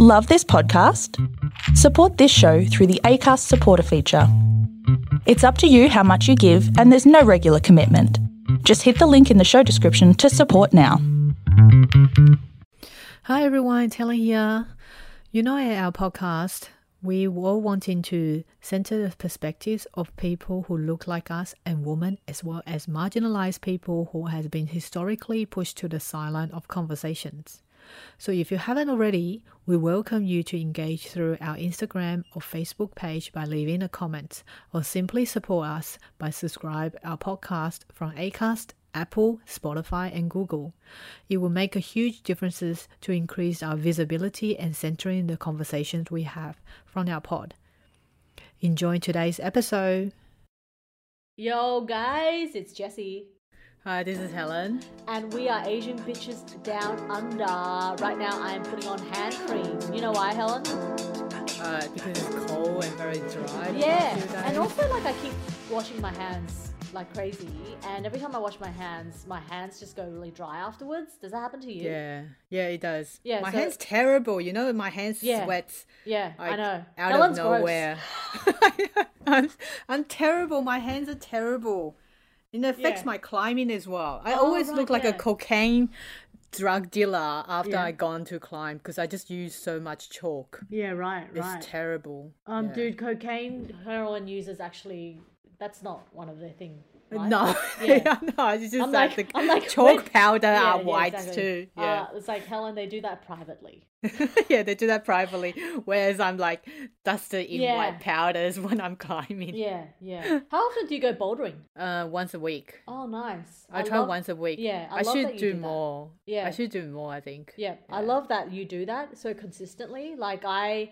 Love this podcast? Support this show through the ACAST supporter feature. It's up to you how much you give, and there's no regular commitment. Just hit the link in the show description to support now. Hi everyone, Taylor here. You know, at our podcast, we were wanting to center the perspectives of people who look like us and women, as well as marginalized people who has been historically pushed to the sideline of conversations. So if you haven't already, we welcome you to engage through our Instagram or Facebook page by leaving a comment or simply support us by subscribe our podcast from Acast, Apple, Spotify and Google. It will make a huge differences to increase our visibility and centering the conversations we have from our pod. Enjoy today's episode. Yo, guys, it's Jessie. Hi, this is Helen. And we are Asian Bitches Down Under. Right now, I am putting on hand cream. You know why, Helen? Uh, because it's cold and very dry. Yeah. And also, like, I keep washing my hands like crazy. And every time I wash my hands, my hands just go really dry afterwards. Does that happen to you? Yeah, yeah, it does. Yeah, my so- hand's terrible. You know, my hands Yeah. sweats Yeah, I know. out Helen's of gross. nowhere. I'm, I'm terrible. My hands are terrible. And it affects Yeah. my climbing as well. I Oh, always right, look like yeah. a cocaine drug dealer after Yeah. I gone to climb because I just use so much chalk. Yeah, right, right. It's terrible. um, dude, cocaine heroin users actually, that's not one of their thing. Right? No, Yeah. no, it's just I'm like, like- the I'm like, chalk when- powder Yeah, are yeah, white exactly. too. Yeah. Uh, it's like Helen, they do that privately. yeah, they do that privately. Whereas I'm like dusted in Yeah. white powders when I'm climbing. Yeah, yeah. How often do you go bouldering? Uh, once a week. Oh, nice. I, try love- once a week. Yeah, I I, should do, do more. Yeah. I should do more. I think. Yeah, I love that you do that so consistently. Like I,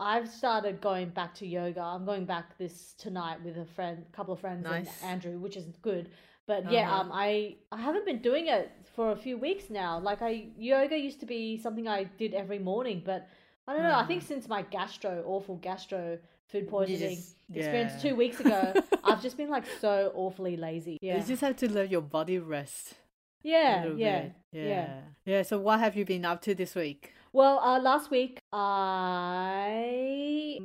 I've started going back to yoga. I'm going back this tonight with a friend, couple of friends, Nice. and Andrew, which is good. But yeah, Uh-huh. um, I I haven't been doing it for a few weeks now. Like I yoga used to be something I did every morning, but I don't know. I think since my gastro, awful gastro food poisoning just- experience yeah. two weeks ago, I've just been like so awfully lazy. Yeah, You just have to let your body rest. yeah, yeah, bit. yeah. yeah. Yeah. So what have you been up to this week? Well, uh, last week, I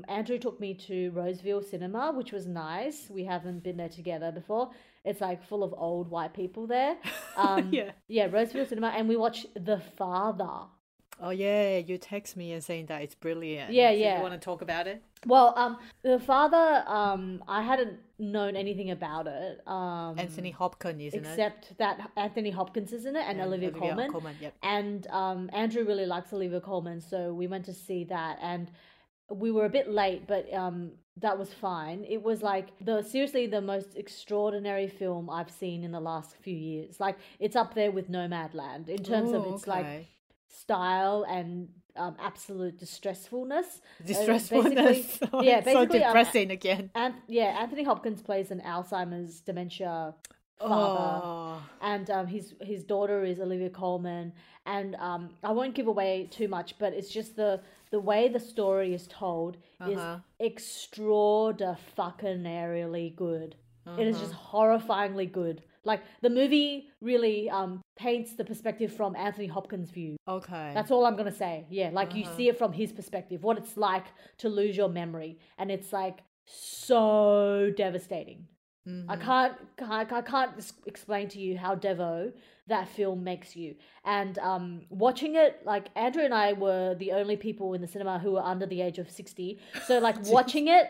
Andrew took me to Roseville Cinema, which was nice. We haven't been there together before. It's like full of old white people there. Um, Yeah. yeah, Roseville Cinema, and we watched The Father. Oh yeah, you text me and saying that it's brilliant. Yeah, So yeah. You want to talk about it? Well, um, The Father, um, I hadn't known anything about it. Um, Anthony Hopkins, isn't it? except that Anthony Hopkins is in it and And Olivia, Olivia Colman. Colman, yep. And um, Andrew really likes Olivia Colman, so we went to see that. And we were a bit late, but um, that was fine. It was like the seriously the most extraordinary film I've seen in the last few years. Like it's up there with Nomadland in terms of Oh, its like okay. Style and um, absolute distressfulness. Uh, Distressfulness. basically- Oh, yeah, it's so basically, um, depressing again. And yeah, Anthony Hopkins plays an Alzheimer's dementia father Oh. and um, his his daughter is Olivia Colman. And um, I won't give away too much, but it's just the the way the story is told Uh-huh. is extraordinarily good. It is just Uh-huh. horrifyingly good. Like the movie really um, paints the perspective from Anthony Hopkins' view. Okay. That's all I'm gonna say. Yeah, like you Uh-huh. see it from his perspective, what it's like to lose your memory, and it's like so devastating. Mm-hmm. I can't, can't, I can't explain to you how devo that film makes you. And um, watching it, like Andrew and I were the only people in the cinema who were under the age of sixty. So like watching it,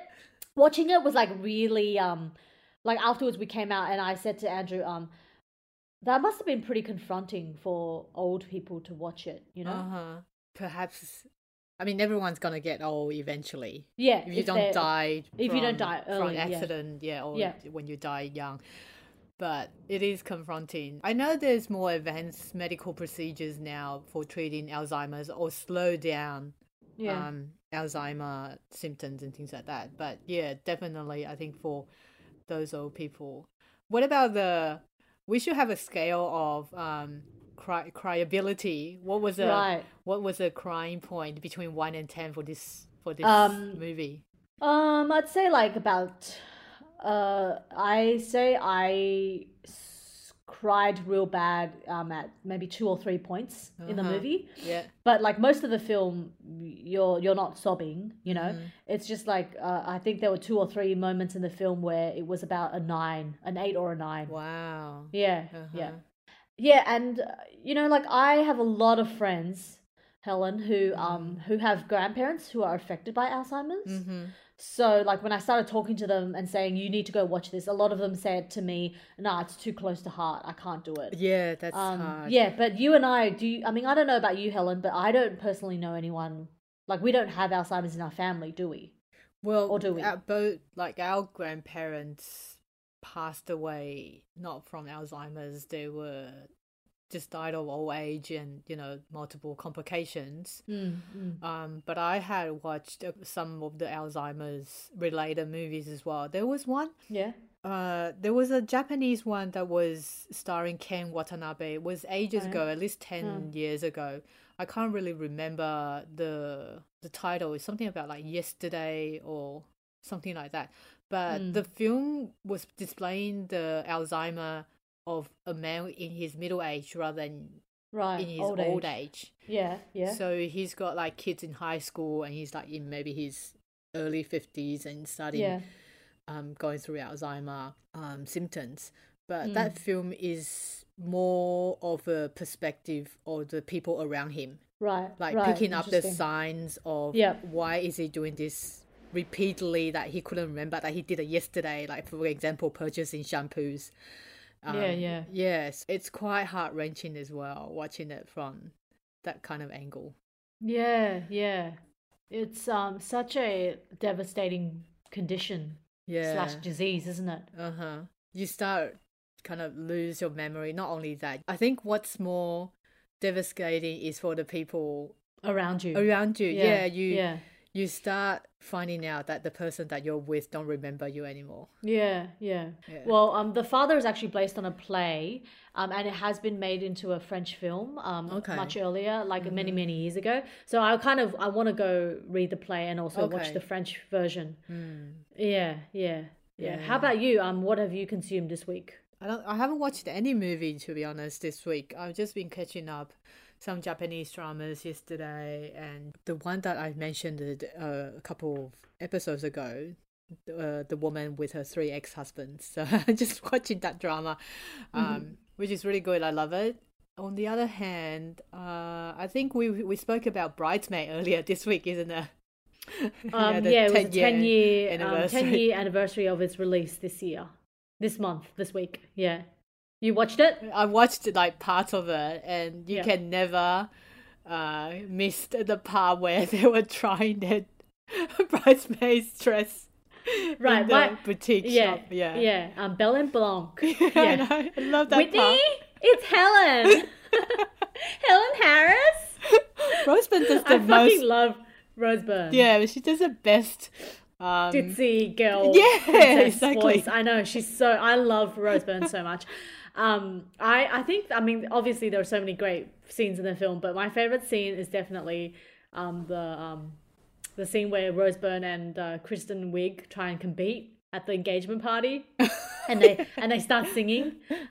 watching it was like really um, like afterwards we came out and I said to Andrew um. That must have been pretty confronting for old people to watch it, you know? Uh huh. Perhaps. I mean, everyone's gonna get old eventually. Yeah. If you they're- don't die. if you don't from- die from early, yeah. accident, yeah, or Yeah. when you die young. But it is confronting. I know there's more advanced medical procedures now for treating Alzheimer's or slow down Yeah. um, Alzheimer symptoms and things like that. But yeah, definitely, I think for those old people. What about the? We should have a scale of um, cry cryability. What was a Right. what was a crying point between one and ten for this for this Um, movie? Um, I'd say like about. Uh, I say I cried real bad um, at maybe two or three points in the Uh-huh. movie. Yeah. But like most of the film, you're you're not sobbing. You know, Mm-hmm. it's just like uh, I think there were two or three moments in the film where it was about a nine, an eight or a nine. Wow. Yeah, yeah, Uh-huh. yeah. And uh, you know, like I have a lot of friends, Helen, who um who have grandparents who are affected by Alzheimer's. Mm-hmm. So like when I started talking to them and saying you need to go watch this, a lot of them said to me, "Nah, it's too close to heart. I can't do it." Yeah, that's Um, hard. yeah, but you and I do. You, I mean, I don't know about you, Helen, but I don't personally know anyone like we don't have Alzheimer's in our family, do we? Well, Or do we? Our, both like our grandparents passed away not from Alzheimer's. They were just died of old age and you know multiple complications. Mm, mm. Um, but I had watched uh, some of the Alzheimer's related movies as well. There was one. Yeah. Uh, there was a Japanese one that was starring Ken Watanabe. It was ages ago, at least ten years ago. I can't really remember the the title. It's something about like yesterday or something like that. But Mm. the film was displaying the Alzheimer of a man in his middle age rather than Right. in his old, old, age. age. Yeah. Yeah. So he's got like kids in high school and he's like in maybe his early fifties and starting yeah. um, going through Alzheimer um, symptoms. But Mm. that film is more of a perspective of the people around him, Right. like right. picking up the signs of Yep. why is he doing this repeatedly that he couldn't remember that he did it yesterday. Like for example, purchasing shampoos. Yeah, yeah. Yes, it's quite heart wrenching as well watching it from that kind of angle. Yeah. Yeah. It's um such a devastating condition Yeah. slash disease, isn't it? Uh huh. You start kind of lose your memory. Not only that, I think what's more devastating is for the people Around you. around you. Yeah, you Yeah. You start finding out that the person that you're with don't remember you anymore. Yeah, yeah. Yeah. Well, um, the father is actually based on a play, um, and it has been made into a French film, um, Okay. Mm-hmm. much earlier, like many many years ago. So I kind of I want to go read the play and also watch the French version. Hmm. Yeah, yeah, yeah, Yeah. How about you? Um, what have you consumed this week? I don't. I haven't watched any movie to be honest this week. I've just been catching up some Japanese dramas yesterday, and the one that I mentioned uh, a couple of episodes ago, uh, the woman with her three ex husbands. So just watching that drama, um, which is really good. I love it. On the other hand, uh, I think we we spoke about Bridesmaid earlier this week, isn't it? Um, yeah, it was a 10 ten year, um, ten year anniversary of its release this year, this month, this week. Yeah, you watched it? I watched like parts of it, and you Yeah. can never uh, miss the part where they were trying their bridesmaid's dress. Right, in boutique Yeah, shop. Yeah, yeah. Um, Belle and Blanc. I, Yeah. know, I love that Whitney, part. it's Helen. Helen Harris. Rose Byrne does the best. I fucking love Rose Byrne. Yeah, she does the best. Um, ditzy girl. Yeah, exactly. Voice. I know she's so. I love Rose Byrne so much. Um, I I think I mean obviously there are so many great scenes in the film, but my favorite scene is definitely um the um the scene where Rose Byrne and uh, Kristen Wiig try and compete at the engagement party, and they and they start singing,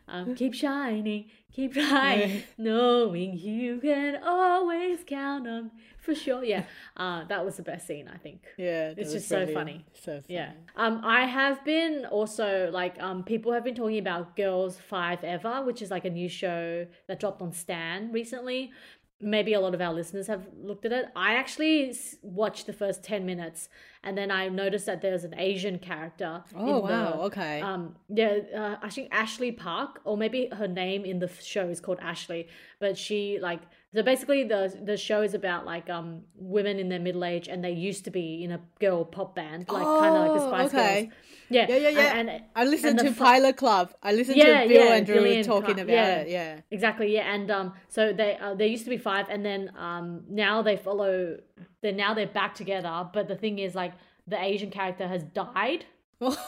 um, "Keep shining, keep shining, knowing you can always count on for sure." Yeah, uh, that was the best scene I think. yeah, It's just so funny. So funny. Yeah. Um, I have been also like um, people have been talking about Girls Five Ever, which is like a new show that dropped on Stan recently. Maybe a lot of our listeners have looked at it. I actually watched the first ten minutes, and then I noticed that there's an Asian character. Oh wow. The, okay. um, yeah, uh, I think Ashley Park, or maybe her name in the show is called Ashley, but she like so basically the the show is about like um women in their middle age and they used to be in a girl pop band, like kind of like the Oh, Spice okay. Girls. Yeah, yeah, yeah, yeah. And, and I listened and to Pilot Club. I listened Yeah, to Bill yeah, and Drew talking about yeah. it. Yeah. Exactly, yeah, and um, so they uh, they used to be five, and then um, now they follow. They're now they're back together, but the thing is, like, the Asian character has died. what?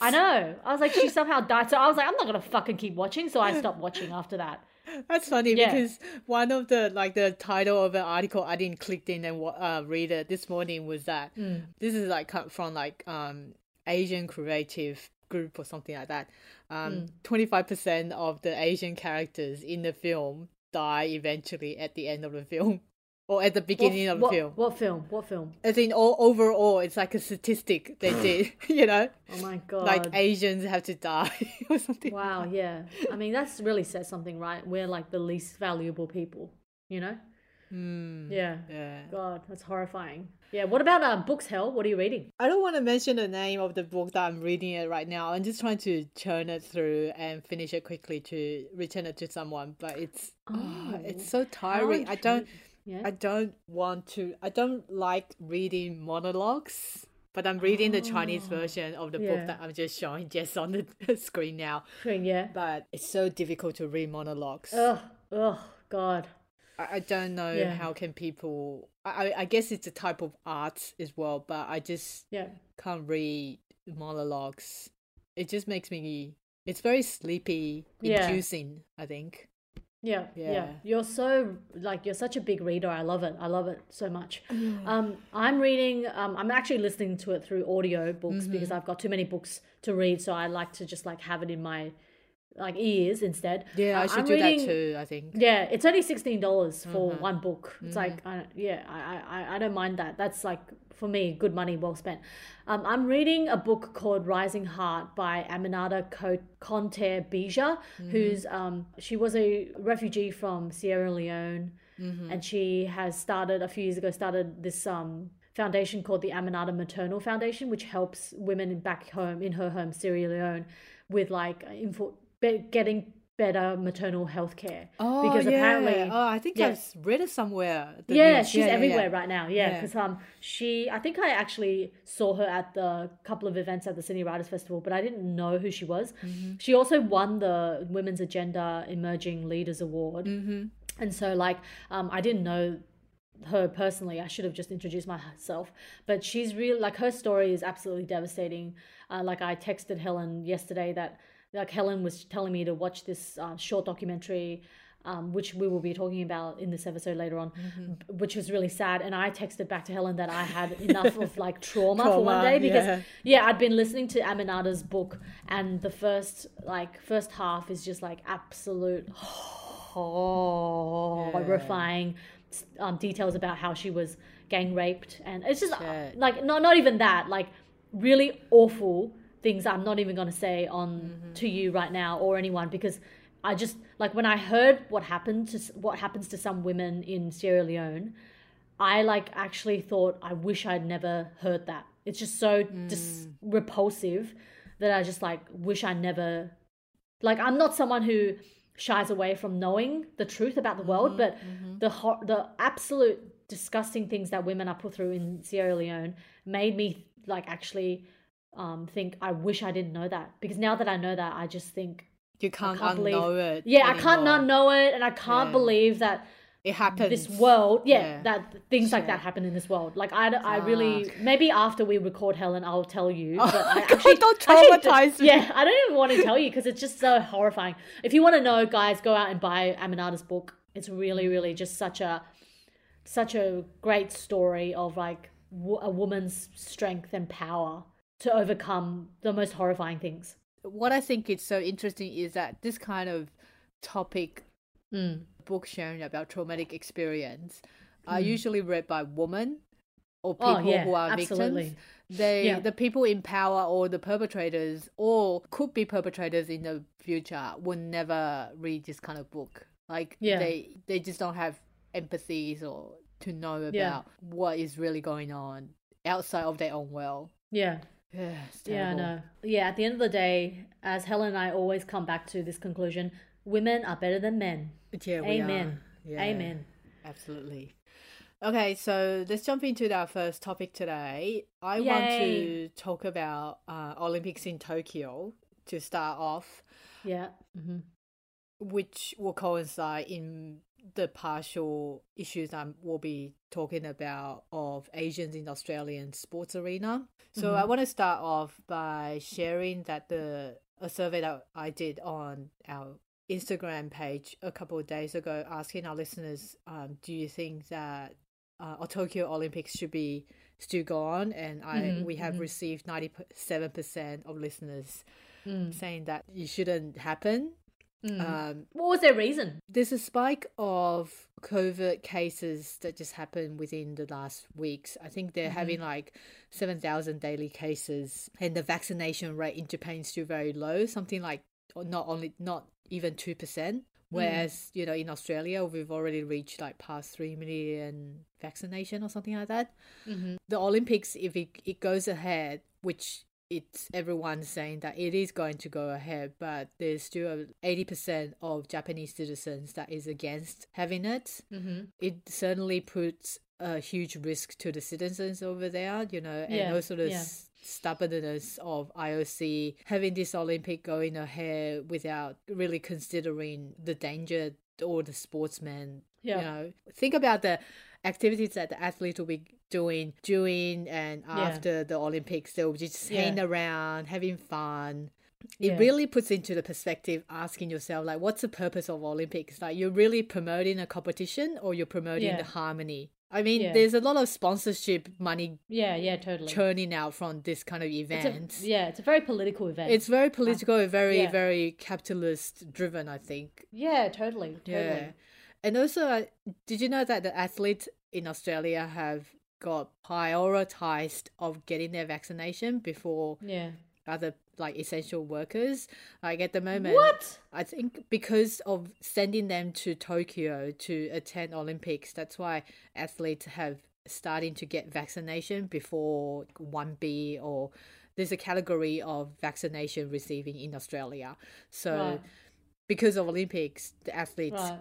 I know. I was like, she somehow died. So I was like, I'm not gonna fucking keep watching. So I stopped watching after that. That's funny Yeah. because one of the like the title of an article I didn't click in and uh, read it this morning was that Hmm. this is like from like um Asian creative group or something like that. Hmm. Um, twenty five percent of the Asian characters in the film die eventually at the end of the film or at the beginning of the what, film. What film? What film? As in, all overall, it's like a statistic they did. You know, Oh my god. like Asians have to die or something. Wow, yeah. I mean, that's really says something, right? We're like the least valuable people, you know? Hmm. Yeah. yeah. God, that's horrifying. Yeah. What about uh, books, Hell? What are you reading? I don't want to mention the name of the book that I'm reading it right now. I'm just trying to churn it through and finish it quickly to return it to someone. But it's oh, it's so tiring. I don't Yeah. I don't want to. I don't like reading monologues. But I'm reading the Chinese ah. version of the Yeah. book that I'm just showing just on the screen now. Screen, yeah. But it's so difficult to read monologues. Ugh. Ugh. God. I, I don't know Yeah. how can people. I, I guess it's a type of art as well, but I just Yeah. can't read monologues. It just makes me. It's very sleepy, Yeah. inducing. I think. Yeah, yeah, Yeah. You're so like you're such a big reader. I love it. I love it so much. Um, I'm reading. Um, I'm actually listening to it through audio books because Mm-hmm. I've got too many books to read. So I like to just like have it in my like ears instead. Yeah, I Uh, should I'm do reading- that too. I think. Yeah, it's only sixteen dollars for Mm-hmm. one book. It's like, I, yeah, I, I, I don't mind that. That's like for me, good money well spent. Um, I'm reading a book called Rising Heart by Aminata Conte Bija, Mm-hmm. who's um, she was a refugee from Sierra Leone, Mm-hmm. and she has started a few years ago started this um foundation called the Aminata Maternal Foundation, which helps women back home in her home Sierra Leone with like info, getting better maternal health care Oh because yeah. apparently oh, I think yeah. I've read it somewhere. yeah news. she's yeah, everywhere right now yeah because um she i think i actually saw her at the couple of events at the sydney writers festival but i didn't know who she was Mm-hmm. she also won the women's agenda emerging leaders award Mm-hmm. and so like um i didn't know her personally i should have just introduced myself but she's really like her story is absolutely devastating uh, like i texted helen yesterday that like helen was telling me to watch this uh, short documentary um, which we will be talking about in this episode later on, Mm-hmm. which was really sad. And I texted back to Helen that I had enough of like trauma, for one day because yeah. yeah, I'd been listening to Aminata's book, and the first like first half is just like absolute horrifying um, details about how she was gang raped, and it's just uh, like not not even that, like really awful things I'm not even going to say on mm-hmm. to you right now or anyone because I just like when I heard what happened to what happens to some women in Sierra Leone, I like actually thought I wish I'd never heard that. It's just so dis- mm. repulsive that I just like wish I never like I'm not someone who shies away from knowing the truth about the world, mm-hmm, but mm-hmm. the hor- the absolute disgusting things that women are put through in Sierra Leone made me like actually um, think I wish I didn't know that because now that I know that, I just think You can't, can't believe- it. yeah, I can't anymore. not know it, and I can't Yeah. believe that It happens. this world, yeah, Yeah. that things like that happen in this world. Like I, I really maybe after we record Helen, I'll tell you. But I God, actually don't actually traumatize me. Yeah, I don't even want to tell you because it's just so horrifying. If you want to know, guys, go out and buy Aminata's book. It's really, really just such a such a great story of like w- a woman's strength and power to overcome the most horrifying things. what I think is so interesting is that this kind of topic Mm. book sharing about traumatic experience are usually read by women or people Hmm. Oh, yeah, who are absolutely. victims. They Yeah. the people in power or the perpetrators or could be perpetrators in the future will never read this kind of book. Like Yeah. they they just don't have empathies or to know about what is really going on outside of their own world. Yeah. Yeah, Yeah, know. Yeah, at the end of the day, as Helen and I always come back to this conclusion, women are better than men. Yeah, we Amen. are. Yeah. Amen. Absolutely. Okay, so let's jump into our first topic today. I want to talk about uh, Olympics in Tokyo to start off, Yeah. hmm which will coincide in the partial issues I will be talking about of Asians in the Australian sports arena. So I want to start off by sharing that the a survey that I did on our Instagram page a couple of days ago, asking our listeners, um, do you think that uh, Tokyo Olympics should be still gone? and I Mm-hmm, we have received ninety seven percent of listeners Mm. saying that it shouldn't happen. Mm. Um, What was their reason? there's a spike of COVID cases that just happened within the last weeks. I think they're mm-hmm. having like 7,000 daily cases, and the vaccination rate in Japan is still very low, something like not only, not even 2%. Mm. Whereas, you know, in Australia, we've already reached like past 3 million vaccination or something like that. Mm-hmm. The Olympics, if it, it goes ahead, which it's everyone saying that it is going to go ahead, but there's still eighty percent of Japanese citizens that is against having it. Mm-hmm. It certainly puts a huge risk to the citizens over there, you know, and Yeah, also the yeah. stubbornness of IOC having this Olympic going ahead without really considering the danger or the sportsmen. Yeah. You know, think about the activities that the athletes will be doing during and Yeah. after the Olympics. They'll just Yeah. hang around, having fun. It Yeah. really puts into the perspective asking yourself like what's the purpose of Olympics? Like you're really promoting a competition or you're promoting Yeah. the harmony. I mean, Yeah. there's a lot of sponsorship money Yeah, yeah, totally. churning out from this kind of It's event. a, yeah, it's a very political event. It's very political, and very, yeah. very capitalist driven, I think. yeah, totally, totally. Yeah. And also, uh, did you know that the athletes in Australia have got prioritized of getting their vaccination before Yeah. other like essential workers? Like at the moment, What? I think because of sending them to Tokyo to attend Olympics, that's why athletes have starting to get vaccination before 1B or there's a category of vaccination receiving in Australia. So Right. because of Olympics, the athletes Right.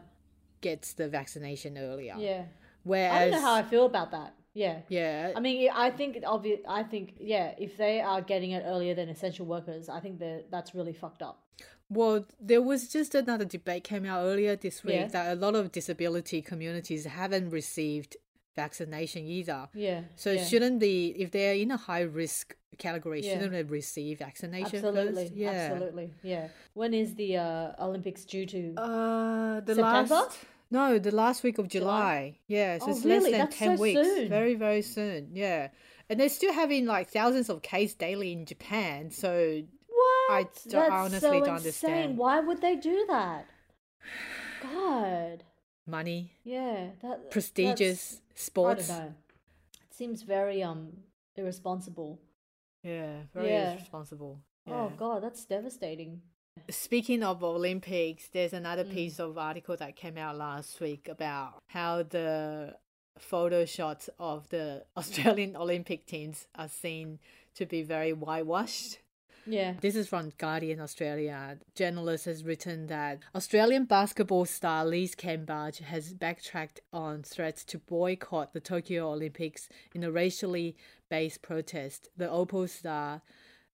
gets the vaccination earlier. Yeah. Whereas I don't know how I feel about that. Yeah. yeah, I mean, I think obvious. I think yeah, if they are getting it earlier than essential workers, I think that that's really fucked up. Well, there was just another debate came out earlier this week Yeah. that a lot of disability communities haven't received vaccination either. Yeah. So yeah. shouldn't the if they're in a high risk category, Yeah. shouldn't they receive vaccination absolutely, first? Yeah. absolutely, yeah. When is the uh, Olympics due to? Uh, the September? last no, the last week of July? July. Yeah, so Oh, it's really? less than That's ten so weeks. soon. Very very soon. Yeah, and they're still having like thousands of cases daily in Japan. So what? I don't- That's honestly so don't insane. understand. Why would they do that? God. money, Yeah. That prestigious that's- I sports. don't know. It seems very um irresponsible. Yeah, very Yeah. responsible. Oh God, that's devastating. Speaking of Olympics, there's another Mm. piece of article that came out last week about how the photo shots of the Australian Olympic teams are seen to be very whitewashed. Yeah. This is from Guardian Australia. Journalist has written that Australian basketball star Liz Cambage has backtracked on threats to boycott the Tokyo Olympics in a racially based protest. The Opal Star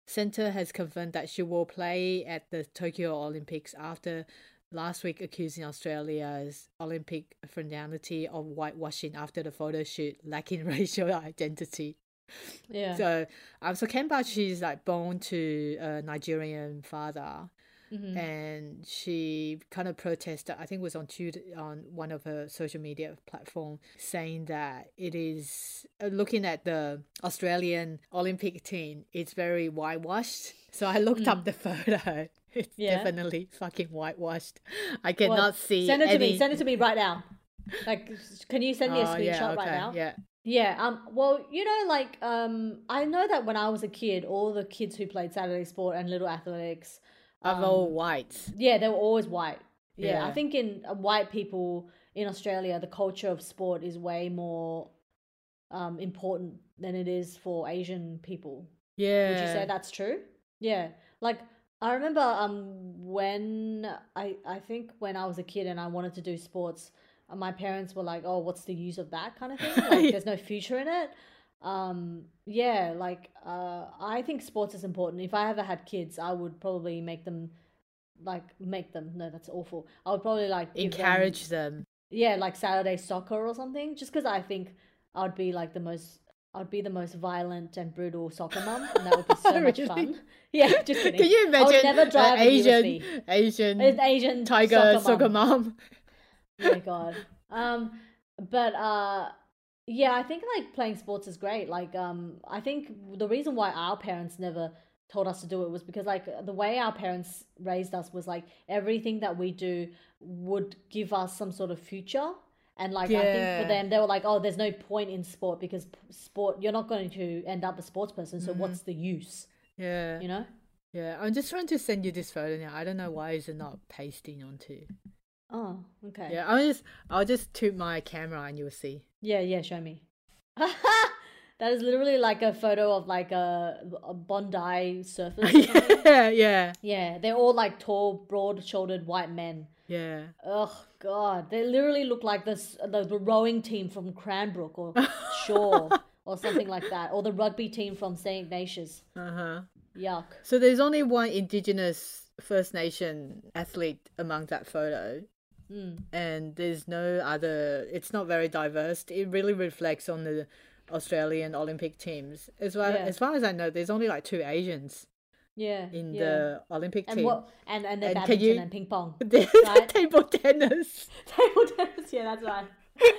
Centre has confirmed that she will play at the Tokyo Olympics after last week accusing Australia's Olympic fraternity of whitewashing after the photo shoot lacking racial identity. Yeah. So, um, so Kemba, she's like born to a Nigerian father, Mhm. and she kind of protested. I think it was on Tuesday, on one of her social media platform, saying that it is uh, looking at the Australian Olympic team. It's very whitewashed. So I looked up the photo. It's Mm. Yeah. definitely fucking whitewashed. I Well, cannot see. Send it to me. Send it to me right now. Like, can you send me a Oh, screenshot yeah, right now? Yeah. Yeah. Um. Well, you know, like, um, I know that when I was a kid, all the kids who played Saturday Sport and Little Athletics, Of um, all white. yeah, they were always white. Yeah, I think in uh, white people in Australia, the culture of sport is way more um important than it is for Asian people. Yeah. Would you say that's true? Yeah. Like I remember um when I I think when I was a kid and I wanted to do sports, uh, my parents were like, "Oh, what's the use of that kind of thing? Like there's no future in it." Um yeah, like uh I think sports is important. If I ever had kids, I would probably make them like make them no that's awful i would probably like give them- Encourage them. yeah like saturday soccer or something just because i think i'd be like the most i'd be the most violent and brutal soccer mum and that would be so much fun yeah just kidding Can you imagine? I would never drive an Asian. Asian an asian tiger soccer, soccer mum. mom? oh my god um but uh Yeah, I think like playing sports is great. Like, um, I think the reason why our parents never told us to do it was because like the way our parents raised us was like everything that we do would give us some sort of future. And like I think for them, they were like, "Oh, there's no point in sport because sport you're not going to end up a sports person. So what's the use? Yeah. You know?" Yeah. I'm just trying to send you this photo now. I don't know why is it not pasting onto. Oh, okay. Yeah. I'll just I'll just tube my camera and you'll see. Yeah, yeah, show me. that is literally like a photo of like a, a Bondi something. yeah. Yeah. yeah, they're all like tall, broad-shouldered white men. Yeah. Ugh, God, they literally look like this the, the rowing team from Cranbrook or Shore or something like that, or the rugby team from Saint Ignatius. Uh huh. Yuck. So there's only one Indigenous First Nation athlete among that photo, Mm. and there's no other. It's not very diverse. It really reflects on the Australian Olympic teams. As well Yeah. as far as I know, there's only like two Asians Yeah. in yeah. the Olympic and team. what and and the And badminton you- and ping pong. Right? table tennis. Table tennis. Yeah, that's right.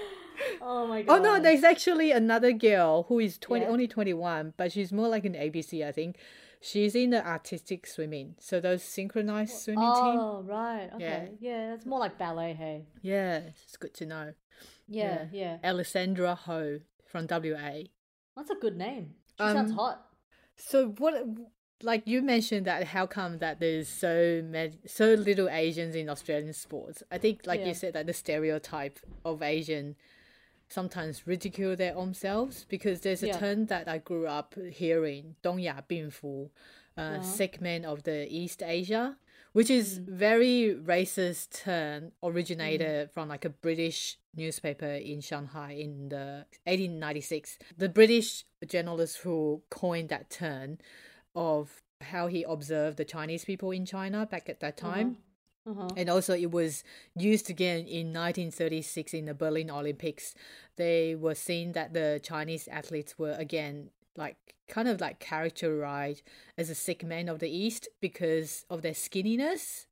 Oh my god. Oh no, there's actually another girl who is twenty, Yeah. only twenty one, but she's more like an ABC, I think. She's in the artistic swimming, so those synchronized swimming team. Oh right. Okay. Yeah. that's more like ballet. Hey. Yeah, it's good to know. Yeah. Yeah. Alessandra Ho from WA. That's a good name. She sounds Um, hot. So what? Like you mentioned that, how come that there's so many, so little Asians in Australian sports? I think, like Yeah. you said, that the stereotype of Asian sometimes ridicule their own selves because there's a yeah. term that I grew up hearing, Dongya Bingfu, uh, uh-huh. sick man of the East Asia, which is mm. very racist term originated mm. from like a British newspaper in Shanghai in the 1896. The British journalist who coined that term of how he observed the Chinese people in China back at that uh-huh. time. Mm-hmm uh-huh. And also, it was used again in 1936 in the Berlin Olympics. They were seeing that the Chinese athletes were again like kind of like characterized as a sick man of the East because of their skinniness.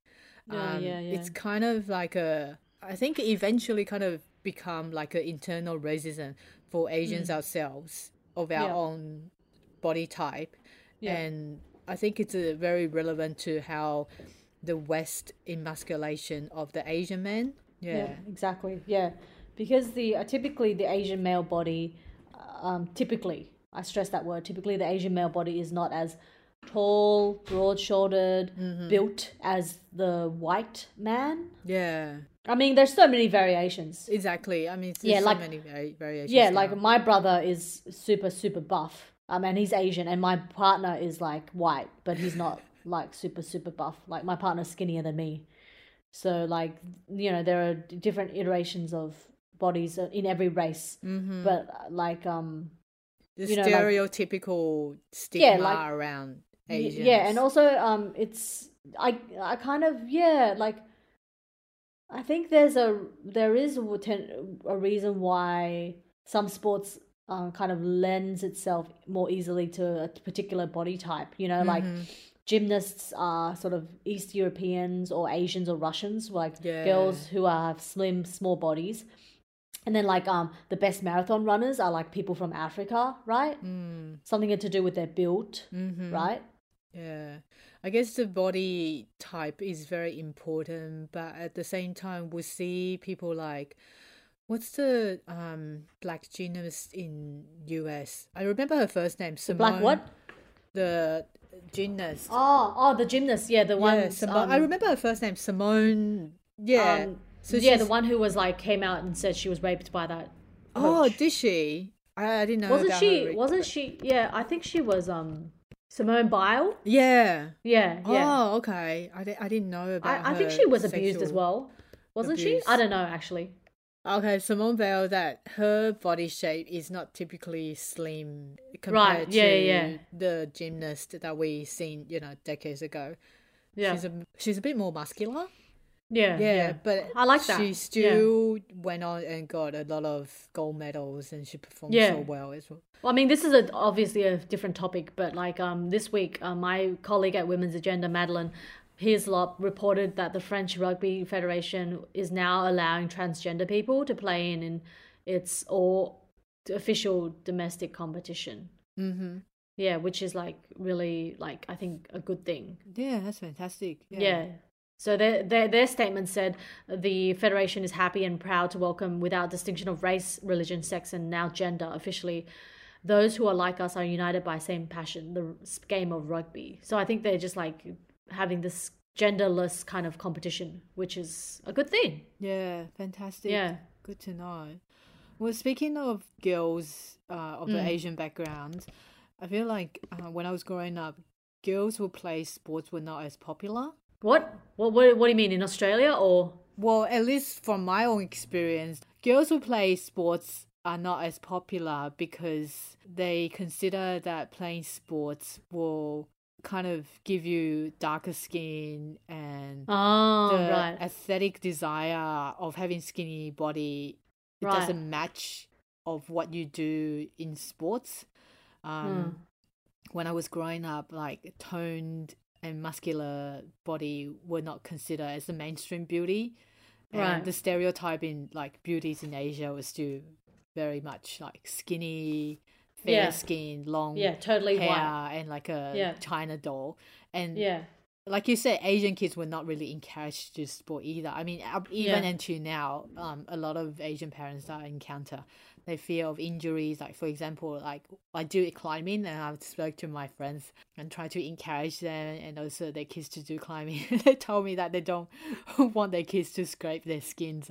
Yeah, yeah, yeah. It's kind of like a, I think, it eventually kind of become like an internal racism for Asians ourselves of our Mm. Yeah. own body type. Yeah. And I think it's uh, very relevant to how the West emasculation of the Asian man. Yeah. Yeah. exactly. Yeah, because the uh, typically the Asian male body, um, typically I stress that word. Typically, the Asian male body is not as tall, broad-shouldered, Mm-hmm. built as the white man. Yeah. I mean, there's so many variations. Exactly. I mean, there's Yeah, so like- many vari- variations. Yeah, now. like my brother is super super buff. Um, and he's Asian, and my partner is like white, but he's not like super super buff. Like my partner's skinnier than me. So like you know there are different iterations of bodies uh, in every race, Mhm. but uh, like um the you know, like- stereotypical stigma like- around Asians. yeah, and also um it's I I kind of yeah like I think there's a there is a, a reason why some sports uh, kind of lends itself more easily to a particular body type. You know, like Mm-hmm. Gymnasts are sort of East Europeans or Asians or Russians, like Yeah. girls who are have slim, small bodies. And then like um the best marathon runners are like people from Africa, right? Mm, Something to do with their build, mhm. right? Yeah. I guess the body type is very important, but at the same time, we see people like, what's the um black gymnast in US? I remember her first name. The black what? The gymnast. Oh, oh, the gymnast. Yeah, the one. yeah, Simone. I remember her first name. Simone. Yeah. Um, so yeah, the one who was like came out and said she was raped by that. Oh, did she? I, I didn't know. wasn't she? her. Wasn't she? Yeah, I think she was. Um, Simone Biles. Yeah. Yeah, yeah. Oh, okay. I, di- I didn't know about. I, I think she was abused as well. Wasn't abuse. she? I don't know actually. Okay, Simone Bell, that her body shape is not typically slim compared yeah, to yeah, yeah. the gymnast that we seen, you know, decades ago. Yeah, She's a she's a bit more muscular. yeah, Yeah, but I like that. She Yeah. still went on and got a lot of gold medals, and she performed Yeah. so well as well. Well, I mean, this is a, obviously a different topic, but like um, this week, uh, my colleague at Women's Agenda, Madeline Hislop, reported that the French Rugby Federation is now allowing transgender people to play in, in its all official domestic competition. Mm-hmm. Yeah, which is like really like I think a good thing. Yeah, that's fantastic. Yeah. So their, their their statement said the federation is happy and proud to welcome without distinction of race, religion, sex, and now gender officially. Those who are like us are united by same passion, the game of rugby. So I think they're just like having this genderless kind of competition, which is a good thing. Yeah, fantastic. Yeah. Good to know. Well, speaking of girls uh, of the Mm. Asian background, I feel like uh, when I was growing up, girls who play sports were not as popular. What? What? What, what do you mean in Australia or? Well, at least from my own experience, girls who play sports are not as popular because they consider that playing sports will kind of give you darker skin and Oh, the right. aesthetic desire of having skinny body it Right. doesn't match of what you do in sports. Um, Hmm. When I was growing up, like toned and muscular body were not considered as the mainstream beauty, and Right. the stereotype in like beauties in Asia was still very much like skinny, fair Yeah. skin, long Yeah, totally hair, white. and like a Yeah. China doll. And Yeah. like you said, Asian kids were not really encouraged to sport either. I mean, even Yeah. until now, um, a lot of Asian parents that I encounter, they fear of injuries. Like for example, like I do it climbing, and I've spoke to my friends and try to encourage them and also their kids to do climbing. they told me that they don't want their kids to scrape their skins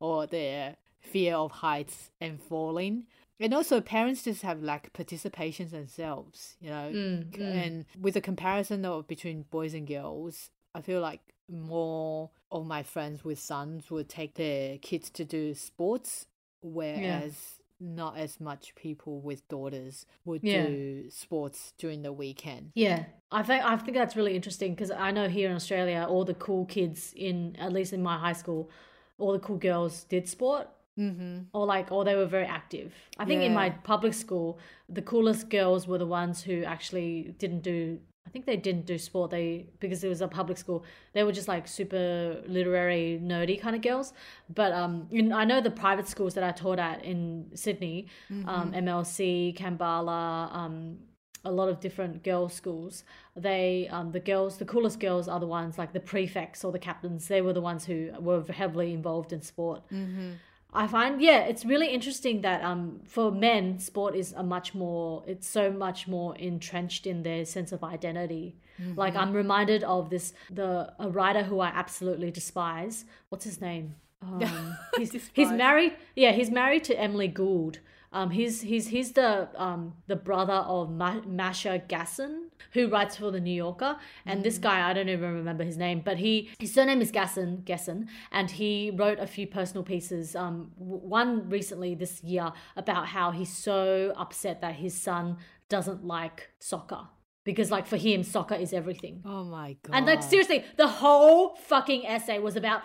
or their fear of heights and falling. And also, parents just have like participation themselves, you know. Mm, mm. And with the comparison of between boys and girls, I feel like more of my friends with sons would take their kids to do sports, whereas not as much people with daughters would Yeah. do sports during the weekend. Yeah, I think I think that's really interesting because I know here in Australia, all the cool kids in at least in my high school, all the cool girls did sport Mm-hmm. or like or they were very active. I think in my public school, the coolest girls were the ones who actually didn't do. I think they didn't do sport. They because it was a public school. They were just like super literary, nerdy kind of girls. But um, in, I know the private schools that I taught at in Sydney, um, MLC, Kambala, um, a lot of different girls' schools. They, um, the girls, the coolest girls are the ones like the prefects or the captains. They were the ones who were heavily involved in sport. Mm-hmm. I find, yeah, it's really interesting that um, for men, sport is a much more, it's so much more entrenched in their sense of identity. Like I'm reminded of this, the a writer who I absolutely despise. What's his name? Um, he's, he's married. Yeah, he's married to Emily Gould. Um, he's he's he's the um the brother of Ma- Masha Gessen, who writes for the New Yorker. And this guy, I don't even remember his name, but he his surname is Gasson Gesson, and he wrote a few personal pieces. Um, w- one recently this year about how he's so upset that his son doesn't like soccer because, like, for him, soccer is everything. Oh my god! And like seriously, the whole fucking essay was about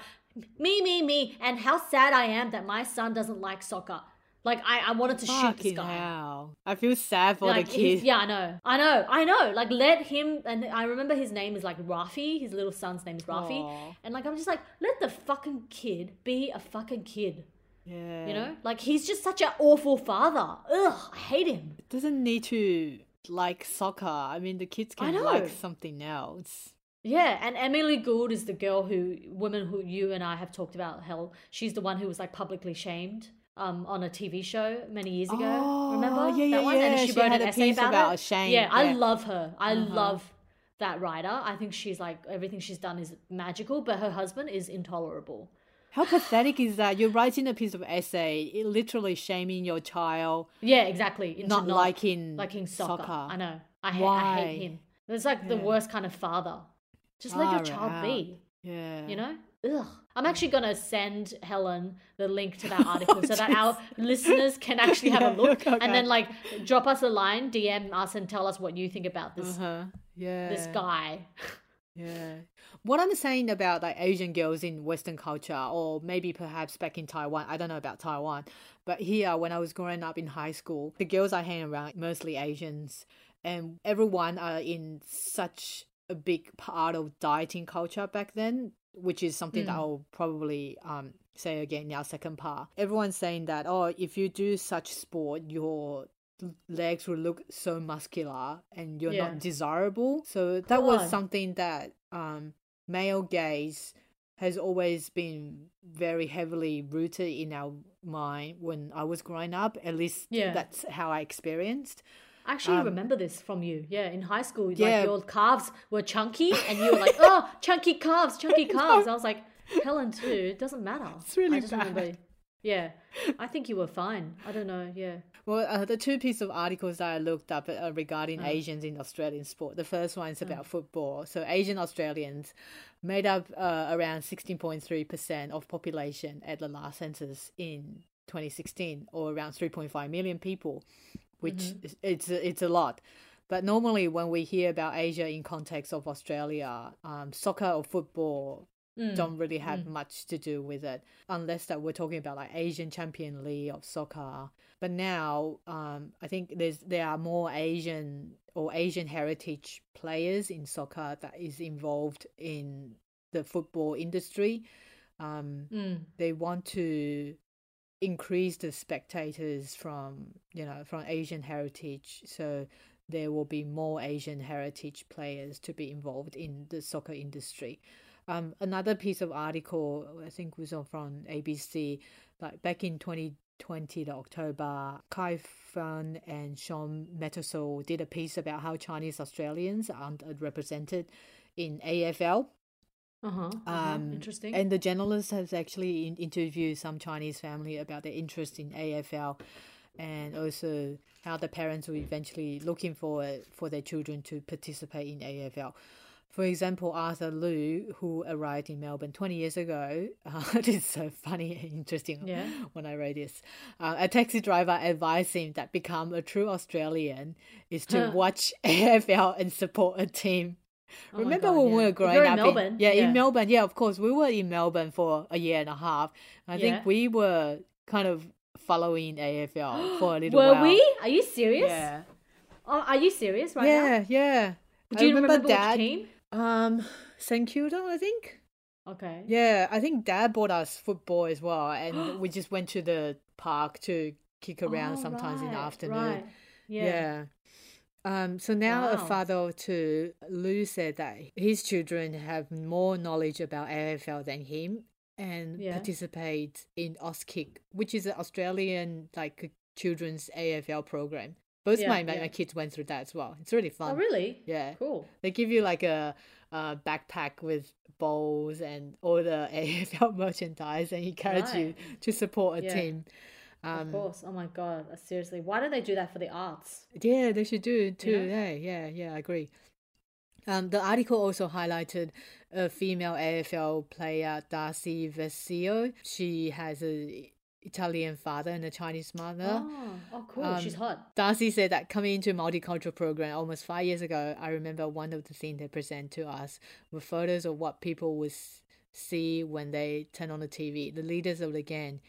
me, me, me, and how sad I am that my son doesn't like soccer. Like I, I wanted to shoot this Fucking guy. hell! I feel sad for Like the kid. yeah, I know, I know, I know. Like let him, and I remember his name is like Rafi. His little son's name is Rafi, Aw. and like I'm just like, let the fucking kid be a fucking kid. Yeah. You know, like he's just such an awful father. Ugh, I hate him. doesn't need to like soccer. I mean, the kids can like something else. Yeah, and Emily Gould is the girl who woman who you and I have talked about. Hell, she's the one who was like publicly shamed um on a TV show many years ago. Oh, Remember yeah, yeah, that one? yeah. And she, She wrote an a essay about, about shame, Yeah, I love her. I Uh-huh. love that writer. I think she's like everything she's done is magical, but her husband is intolerable. How pathetic is that? You're writing a piece of essay, literally shaming your child, Yeah, exactly. into not, liking liking soccer. soccer. I know. I hate. I hate him. It's like the worst kind of father. Just let your child be. Yeah. You know? Ugh. I'm actually gonna send Helen the link to that article so that our listeners can actually have a look okay. and then like drop us a line, DM us and tell us what you think about this Uh-huh. Yeah. this guy. Yeah. What I'm saying about like Asian girls in Western culture, or maybe perhaps back in Taiwan, I don't know about Taiwan, but here when I was growing up in high school, the girls I hang around mostly Asians, and everyone are in such a big part of dieting culture back then, which is something that Mm. I'll probably um say again in our second part. Everyone's saying that, oh, if you do such sport, your legs will look so muscular and you're Yeah. not desirable. So that was on. something that um, male gaze has always been very heavily rooted in our mind when I was growing up. At least Yeah. that's how I experienced. I actually Um, remember this from you. Yeah, in high school, Yeah. like your calves were chunky, and you were like, "Oh, chunky calves, chunky calves." I was like, "Helen, too. It doesn't matter." It's really I just bad. remember. Yeah, I think you were fine. I don't know. Yeah. Well, uh, the two pieces of articles that I looked up uh, regarding Mm. Asians in Australian sport. The first one is about football. So Asian Australians made up uh, around 16.3% of population at the last census in 2016, or around 3.5 million people, which Mm-hmm. is, it's a- it's a lot. But normally, when we hear about Asia in context of Australia, um, soccer or football Mm. don't really have much to do with it unless that we're talking about like Asian Champion League of soccer. But now, um, I think there's there are more Asian or Asian heritage players in soccer that is involved in the football industry. Um, Mm. they want to increase the spectators from you know from Asian heritage, so there will be more Asian heritage players to be involved in the soccer industry. Um, another piece of article I think was on from ABC, like back in 2020, the October, Kai Feng and Sean Mantesso did a piece about how Chinese Australians are underrepresented in AFL. Uh huh. Um, Interesting. And the journalist has actually in- interviewed some Chinese family about their interest in AFL and also how the parents were eventually looking forward for their children to participate in AFL. For example, Arthur Liu, who arrived in Melbourne 20 years ago, uh, this is so funny and interesting Yeah. when I read this. Uh, a taxi driver advised him that become a true Australian is to watch AFL and support a team. Oh Remember God, when we were growing you're in up Melbourne, yeah, yeah. in Melbourne, yeah, of course, we were in Melbourne for a year and a half. I Yeah. think we were kind of following AFL for a little Were while. Were we? Are you serious? Yeah, Oh, are you serious right now? yeah, yeah. Do I you remember, Dad. which team? Um, St Kilda, I think. Okay. Yeah, I think Dad bought us football as well, and we just went to the park to kick around Oh, sometimes in the afternoon. Right. Yeah. Yeah. Um, so now a father to Liu said that his children have more knowledge about AFL than him and Yeah. participate in Auskick, which is an Australian like children's AFL program. Both Yeah, my, my, yeah. my kids went through that as well. It's really fun. Oh, really? Yeah. Cool. They give you like a, a backpack with bowls and all the AFL merchandise and encourage you Right. to support a Yeah. Team. of Um, course. Oh my god. uh, Seriously. Why don't they do that for the arts? Yeah, they should do it too. know? Yeah, yeah, yeah, I agree. Um, the article also highlighted a female AFL player, Darcy Vescio. She has a Italian father and a Chinese mother. Oh, oh cool. She's Um, hot. Darcy said that coming into a multicultural program almost five years ago, I remember one of the things they present to us were photos of what people would see when they turn on the TV, the leaders of the game,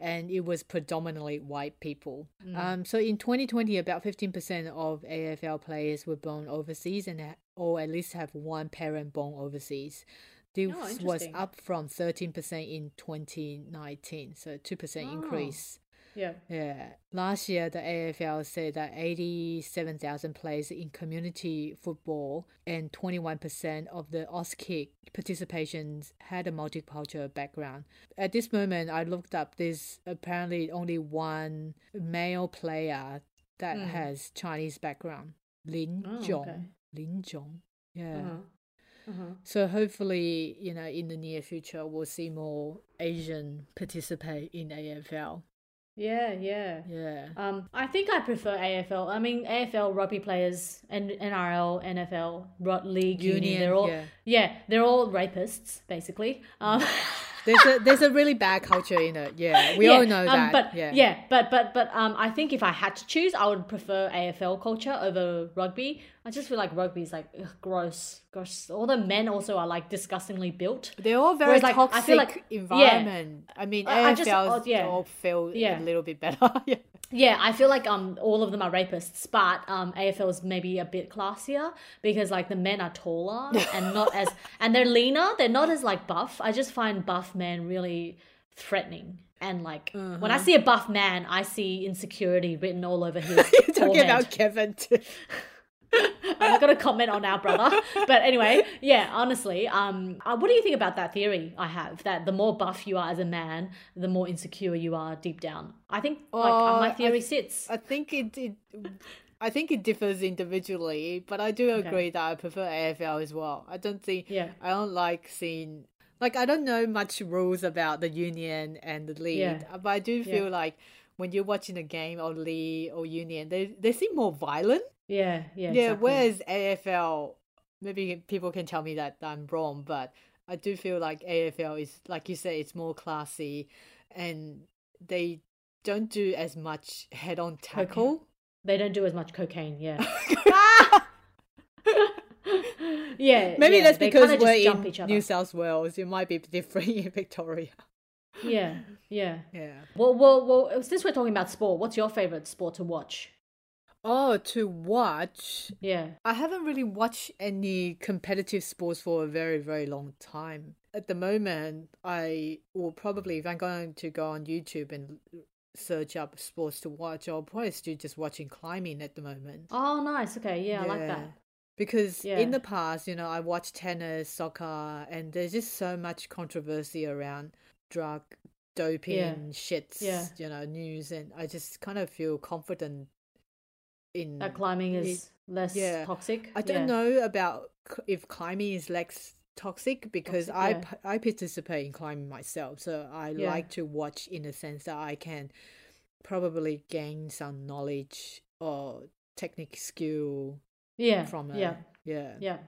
and it was predominantly white people. Mm. Um, so in 2020, about 15% of AFL players were born overseas and or at least have one parent born overseas. This Oh, was up from 13% in 2019, so 2% Oh. increase. Yeah. Yeah. Last year, the AFL said that 87,000 players in community football and 21% of the Auskick participations had a multicultural background. At this moment, I looked up, there's apparently only one male player that Mm. has Chinese background, Lin Oh, Jong. okay. Lin Jong. Yeah. Uh-huh. Uh-huh. So hopefully, you know, in the near future, we'll see more Asian participate in AFL. Yeah, yeah. Yeah. Um, I think I prefer AFL. I mean, AFL rugby players and NRL, NFL, league union, Union, they're all yeah. yeah. they're all rapists basically. Um, There's a there's a really bad culture in it. Yeah, we yeah, all know um, that. But yeah. but but but um, I think if I had to choose, I would prefer AFL culture over rugby. I just feel like rugby is like ugh, gross, gross. All the men also are like disgustingly built. they're all very Whereas, like, toxic I feel like- yeah. environment. I mean, I- I AFL just- oh, yeah. all feel Yeah. a little bit better. yeah. Yeah, I feel like um all of them are rapists, but um AFL is maybe a bit classier because like the men are taller and not as and they're leaner. They're not as like buff. I just find buff men really threatening. And like when I see a buff man, I see insecurity written all over his You're talking about Kevin too. I'm not gonna comment on our brother, but anyway, yeah. Honestly, um, uh, what do you think about that theory I have that the more buff you are as a man, the more insecure you are deep down? I think like uh, Oh, my I theory th- sits. I think it, it I think it differs individually, but I do Okay. agree that I prefer AFL as well. I don't think Yeah. I don't like seeing like I don't know much rules about the union and the league, Yeah. uh, but I do feel like when you're watching a game or league or union, they they seem more violent. Yeah, yeah, Yeah, exactly. whereas AFL, maybe people can tell me that I'm wrong, but I do feel like AFL is like you say, it's more classy, and they don't do as much head-on tackle. they don't do as much cocaine. Yeah, yeah. Maybe yeah, that's because we're in each other. New South Wales. It might be different in Victoria. Yeah, yeah. Yeah. Well, well, well. Since we're talking about sport, what's your favorite sport to watch? Oh, to watch. Yeah, I haven't really watched any competitive sports for a very, very long time. At the moment, I will probably, if I'm going to go on YouTube and search up sports to watch, I'll probably still just watching climbing at the moment. Oh, nice. Okay, yeah, I like that. Because Yeah. in the past, you know, I watched tennis, soccer, and there's just so much controversy around drug, doping, shits, Yeah. you know, news, and I just kind of feel confident in That climbing is less yeah. toxic. I don't yeah. know about if climbing is less toxic because Toxic, I I participate in climbing myself, so I like to watch in the sense that I can probably gain some knowledge or technique skill Yeah, from it. yeah, yeah. yeah.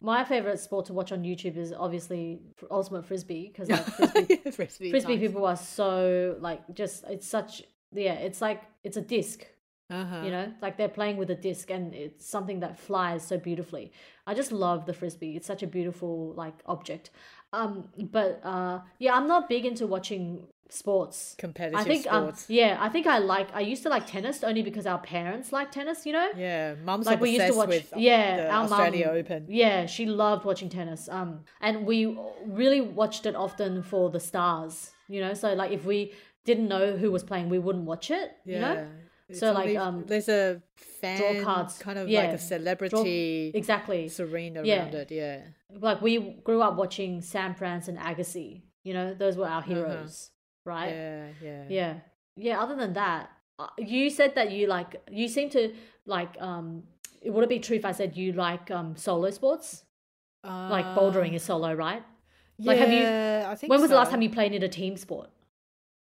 My favorite sport to watch on YouTube is obviously ultimate frisbee because like frisbee, frisbee, frisbee nice. people are so like just it's such yeah it's like it's a disc Uh-huh. you know like they're playing with a disc and it's something that flies so beautifully i just love the frisbee it's such a beautiful like object um but uh yeah i'm not big into watching sports competitive i think sports. um yeah i think i like i used to like tennis only because our parents like tennis you know yeah, mum's like we used to watch with yeah the our Australia mum, Open. yeah she loved watching tennis um and we really watched it often for the stars you know so like if we didn't know who was playing we wouldn't watch it Yeah. you know It's So, like, um, there's a fan cards. kind of Yeah. like a celebrity exactly serene Yeah. around it. Yeah. like we grew up watching Sampras and Agassi. You know, those were our heroes, right? Uh-huh. Yeah, yeah. yeah, yeah. Other than that, uh, you said that you like. You seem to like. Um, It would it be true if I said you like um solo sports? Like bouldering is solo, right? like, have you- I think When was the last time you played in a team sport?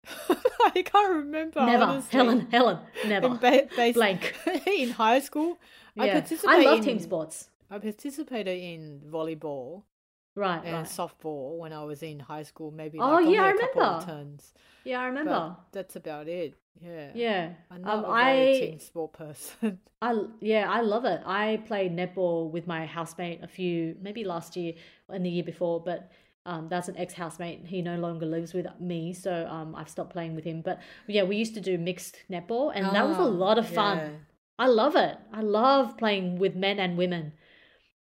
I can't remember. never, honestly. Helen. Helen, never. In ba- base- Blank. in high school, I yeah, participated. I love in, team sports. I participated in volleyball Right, and right. softball when I was in high school. Maybe Oh, like yeah, I a couple of remember. turns. Yeah, I But remember. that's about it. Yeah. Yeah. I'm not Um, a team sport person. I yeah, I love it. I played netball with my housemate a few, maybe last year and the year before, but um, that's an ex-housemate. He no longer lives with me, so um, I've stopped playing with him. But yeah, we used to do mixed netball, and that was a Ah, lot of fun. yeah. I love it. I love playing with men and women.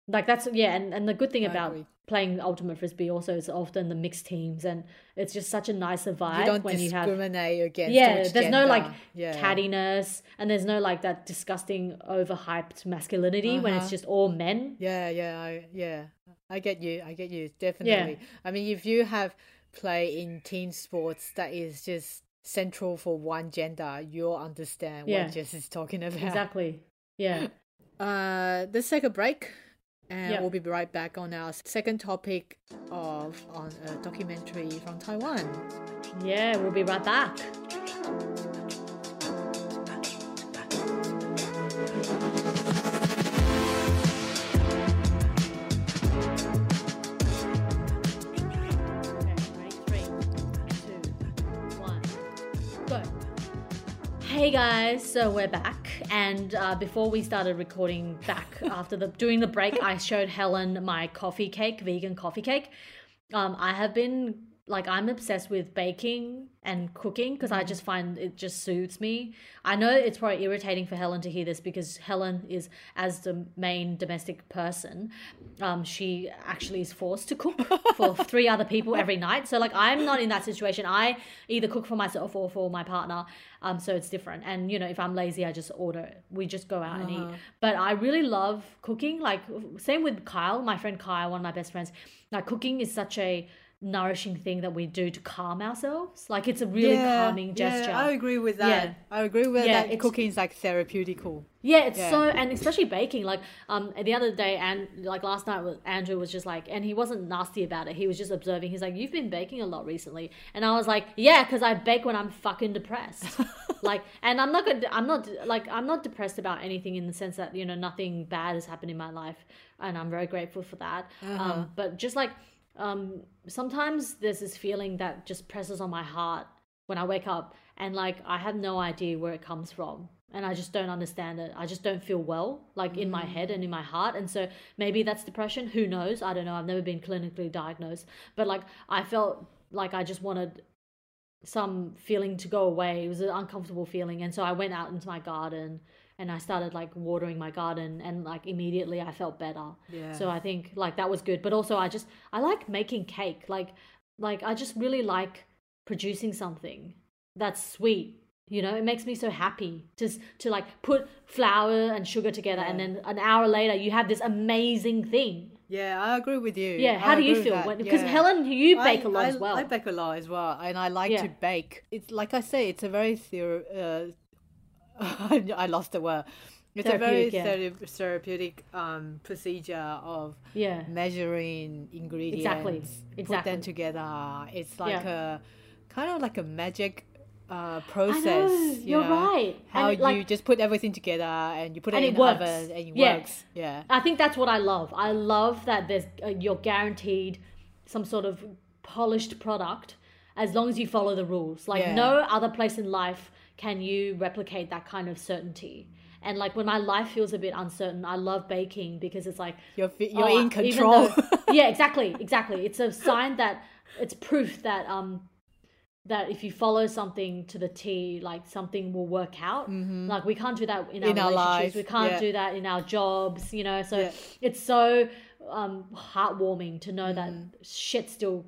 Like that's yeah, and, and the good thing I about agree. Playing ultimate frisbee also is often the mixed teams, and it's just such a nicer vibe You don't when you have discriminate against yeah there's no like yeah. cattiness and there's no like that disgusting overhyped masculinity when it's Uh-huh. just all men Yeah, yeah, I, yeah. I get you. I get you. Definitely. yeah. I mean, if you have play in team sports that is just central for one gender, you'll understand Yeah. what Jess is talking about. exactly yeah Uh, let's take a break, and Yeah. we'll be right back on our second topic of on a documentary from Taiwan. yeah we'll be right back Hey guys, so we're back, and uh, before we started recording back after the during the break, I showed Helen my coffee cake, vegan coffee cake. Um, I have been like I'm obsessed with baking and cooking because I just find it just soothes me. I know it's probably irritating for Helen to hear this because Helen is as the main domestic person, um, she actually is forced to cook for three other people every night. So like I'm not in that situation. I either cook for myself or for my partner. Um, so it's different. And you know, if I'm lazy, I just order. We just go out and eat. But I really love cooking. Like same with Kyle, my friend Kyle, one of my best friends. Like cooking is such a nourishing thing that we do to calm ourselves. Like it's a really calming gesture. Yeah, I agree with that. Yeah. I agree with Yeah, that. Cooking is like therapeutical. Yeah, it's Yeah. so, and especially baking. Like, um, the other day, and like last night, Andrew was just like, and he wasn't nasty about it. He was just observing. He's like, "You've been baking a lot recently," and I was like, "Yeah, because I bake when I'm fucking depressed." like, and I'm not gonna, I'm not like, I'm not depressed about anything in the sense that you know nothing bad has happened in my life, and I'm very grateful for that. Um, but just like, um, sometimes there's this feeling that just presses on my heart when I wake up, and like I have no idea where it comes from and I just don't understand it. I just don't feel well, like in my head and in my heart. And so maybe that's depression. Who knows? I don't know. I've never been clinically diagnosed. But like I felt like I just wanted some feeling to go away. It was an uncomfortable feeling. And so I went out into my garden and I started like watering my garden and like immediately I felt better. Yeah. So I think like that was good. But also I just I like making cake. Like like I just really like producing something that's sweet you know it makes me so happy just to like put flour and sugar together and then an hour later you have this amazing thing Yeah, I agree with you. yeah I how do you feel because yeah. helen you bake I- a lot I, as well I bake a lot as well, and I like Yeah. to bake. It's like I say, it's a very thera- uh, I lost the word. It's a very Therapeutic, yeah. therapeutic um, procedure of yeah measuring ingredients, Exactly, put exactly. them together. It's like Yeah. a kind of like a magic uh, process. you you're know? right How and like you just put everything together and you put it in it works. oven and it Yeah. works. Yeah. I think that's what I love. I love that there's uh, you're guaranteed some sort of polished product as long as you follow the rules. Like no other place in life can you replicate that kind of certainty. And like when my life feels a bit uncertain, I love baking because it's like You're you're oh, in control. though- yeah, exactly, exactly. It's a sign that it's proof that um that if you follow something to the T, like something will work out. Like we can't do that in our Mm-hmm. In our life, we can't yeah. do that in our jobs. You know, so Yeah. it's so um heartwarming to know that Mm. shit still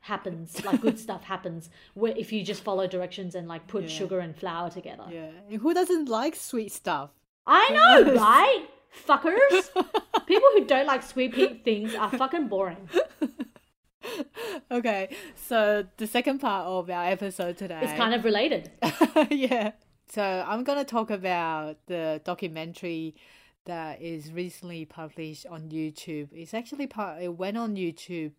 happens like good stuff happens where if you just follow directions and like put Yeah. sugar and flour together yeah. And who doesn't like sweet stuff? i know right fuckers people who don't like sweet things are fucking boring okay, so the second part of our episode today. it's kind of related yeah. So I'm gonna talk about the documentary that is recently published on YouTube. It's actually part. It went on YouTube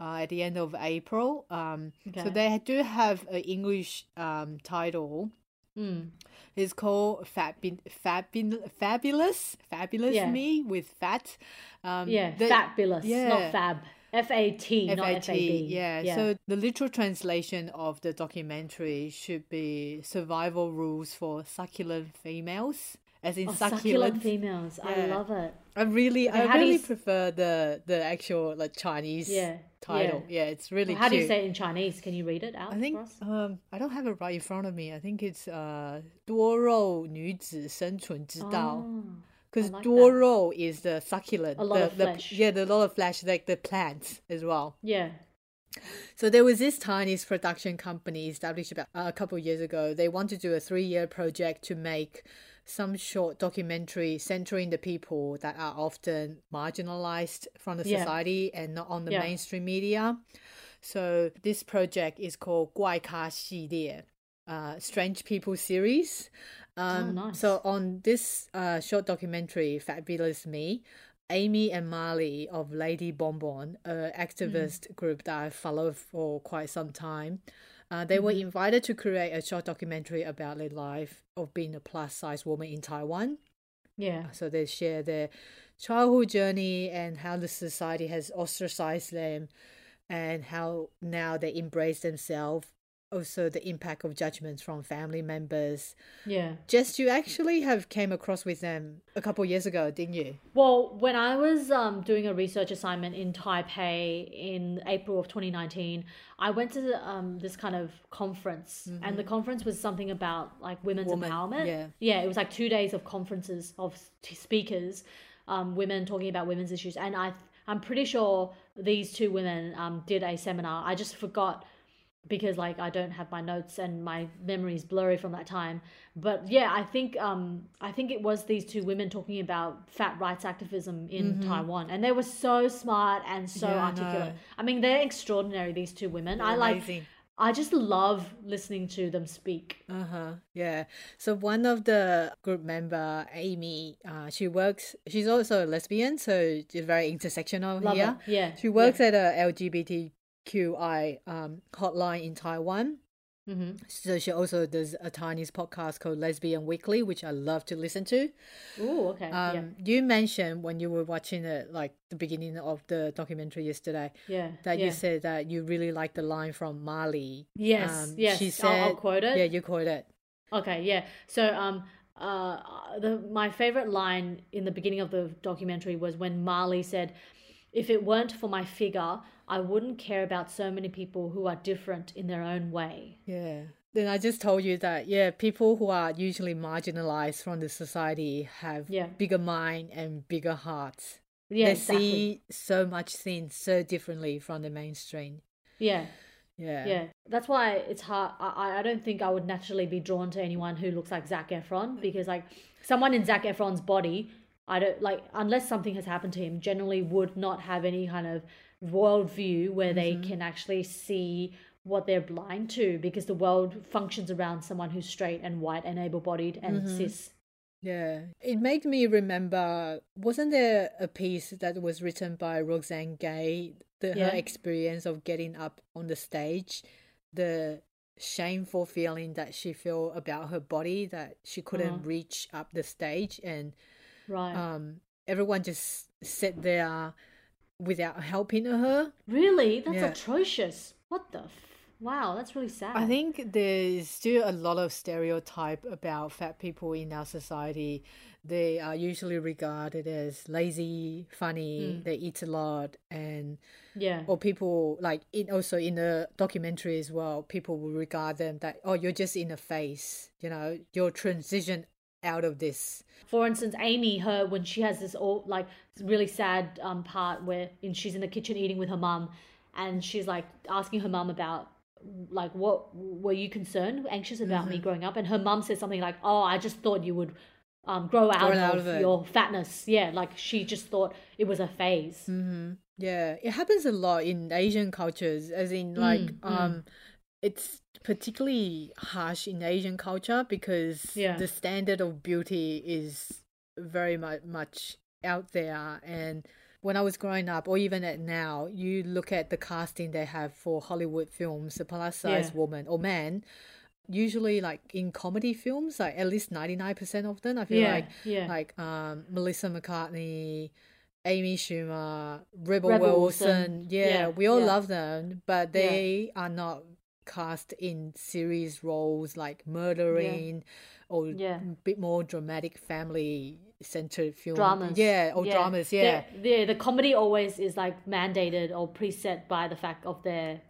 uh, at the end of April. Um, so they do have an English um title. mm. It's called Fabi- Fabi- Fabulous, Fabulous Yeah. Me with Fat. Um, yeah the- fabulous yeah. not fab f-a-t not f-a-b yeah. So the literal translation of the documentary should be "Survival Rules for Succulent Females," as in Oh, succulent. succulent females i love it I really, Okay, I you really prefer the the actual like Chinese Yeah, title. Yeah, it's really how do you cute. say it in chinese can you read it out I think for us um I don't have it right in front of me. I think it's uh 多肉女子生存之道。 Oh, Because I like that. 多肉 is the succulent, A lot the, of the- flesh. yeah, the lot of flesh, like the plants as well. yeah So there was this Chinese production company established about uh, a couple of years ago. They want to do a three-year project to make some short documentary centering the people that are often marginalized from the yeah. society and not on the yeah. mainstream media. So this project is called Guaika Xi uh, Strange People series. Um, oh, nice. So on this uh, short documentary, Fabulous Me, Amy and Marley of Lady Bonbon, an activist mm. group that I followed for quite some time, uh, they were invited to create a short documentary about their life of being a plus size woman in Taiwan. yeah So they share their childhood journey and how the society has ostracized them and how now they embrace themselves also the impact of judgments from family members. Yeah. Jess, you actually have came across with them a couple years ago, didn't you? Well, when I was um, doing a research assignment in Taipei in April of 2019, I went to um, this kind of conference, and the conference was something about like women's Woman, empowerment. yeah. yeah, it was like two days of conferences of speakers, um, women talking about women's issues, and I I'm pretty sure these two women um, did a seminar. I just forgot because like I don't have my notes and my memory is blurry from that time. But yeah, I think um I think it was these two women talking about fat rights activism in Taiwan, and they were so smart and so Mm-hmm. Yeah, articulate. know. I mean, they're extraordinary. These two women, I like. Amazing. I just love listening to them speak. Uh huh. Yeah. So one of the group member, Amy, uh, she works. She's also a lesbian, so she's very intersectional Love here. it. Yeah. She works at a LGBTQI um, hotline in Taiwan. hmm So she also does a Chinese podcast called Lesbian Weekly, which I love to listen to. Ooh, okay. Um, yeah. You mentioned when you were watching it, like the beginning of the documentary yesterday, Yeah. that yeah. you said that you really like the line from Marley. Yes. Um, yes. She I'll- said, I'll quote it. Yeah, you quote it. Okay, yeah. So um uh the my favorite line in the beginning of the documentary was when Marley said, "If it weren't for my figure, I wouldn't care about so many people who are different in their own way." Yeah. Then I just told you that yeah, people who are usually marginalized from the society have Yeah. bigger mind and bigger hearts. Yeah, they exactly. see so much things so differently from the mainstream. Yeah. Yeah. Yeah, that's why it's hard. I, I don't think I would naturally be drawn to anyone who looks like Zac Efron because, like, someone in Zac Efron's body, I don't like unless something has happened to him. Generally, would not have any kind of worldview where they can actually see what they're blind to because the world functions around someone who's straight and white and able-bodied and cis. Yeah. It made me remember wasn't there a piece that was written by Roxane Gay, the Yeah. her experience of getting up on the stage, the shameful feeling that she felt about her body that she couldn't Uh-huh. reach up the stage and Right. um everyone just sat there without helping her. really? That's yeah. atrocious. What the? F- wow, that's really sad. I think there's still a lot of stereotype about fat people in our society. They are usually regarded as lazy, funny, hmm. they eat a lot, and Yeah. or people like in also in the documentary as well. People will regard them that oh you're just in a phase, you know, you're transition out of this. for instance, Amy, her when she has this all like really sad um part where in, she's in the kitchen eating with her mum, and she's like asking her mum about like what were you concerned, anxious about Mm-hmm. me growing up, and her mum says something like, "Oh, I just thought you would." Um, grow out, out of, of your fatness. Yeah, like she just thought it was a phase. Yeah, it happens a lot in Asian cultures, as in like Mm, um it's particularly harsh in Asian culture because Yeah. the standard of beauty is very much much out there and when I was growing up or even at now, you look at the casting they have for Hollywood films, a plus size Yeah. woman or man, usually like in comedy films, like at least ninety nine percent of them, I feel Yeah, like yeah. like um Melissa McCarthy, Amy Schumer, Rebel, Rebel Wilson. Wilson. Yeah, we all love them, but they are not cast in serious roles like murdering or Yeah. a bit more dramatic family centered film. dramas. Yeah, or dramas, yeah. The, the comedy always is like mandated or preset by the fact of their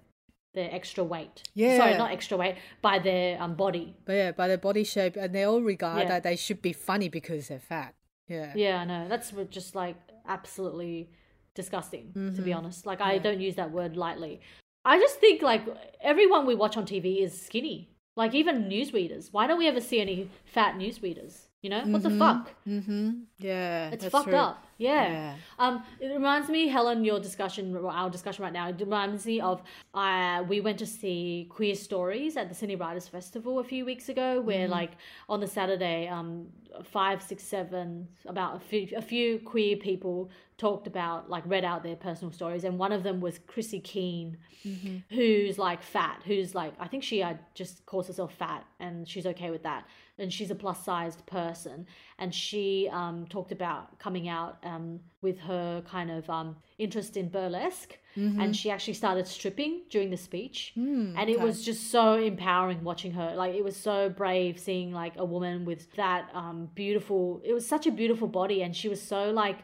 their extra weight. Yeah. Sorry, not extra weight, by their um body. But yeah, by their body shape and they all regard Yeah. that they should be funny because they're fat. Yeah. Yeah, I know. That's just like absolutely disgusting, to Mm-hmm. be honest. Like I don't use that word lightly. I just think like everyone we watch on TV is skinny. Like even newsreaders. Why don't we ever see any fat newsreaders? You know? What the fuck? Mm-hmm. Yeah. It's fucked true. up. Yeah. Yeah. Um, it reminds me, Helen, your discussion, our discussion right now, it reminds me of uh, we went to see Queer Stories at the Sydney Writers Festival a few weeks ago, where Mm-hmm. like on the Saturday, um, five, six, seven, about a few, a few queer people talked about like read out their personal stories, and one of them was Chrissy Keane, Mm-hmm. who's like fat, who's like I think she uh, just calls herself fat, and she's okay with that, and she's a plus sized person, and she um talked about coming out um, with her kind of um, interest in burlesque, Mm-hmm. and she actually started stripping during the speech, Mm, and it okay. was just so empowering watching her. Like it was so brave seeing like a woman with that um, beautiful. It was such a beautiful body, and she was so like.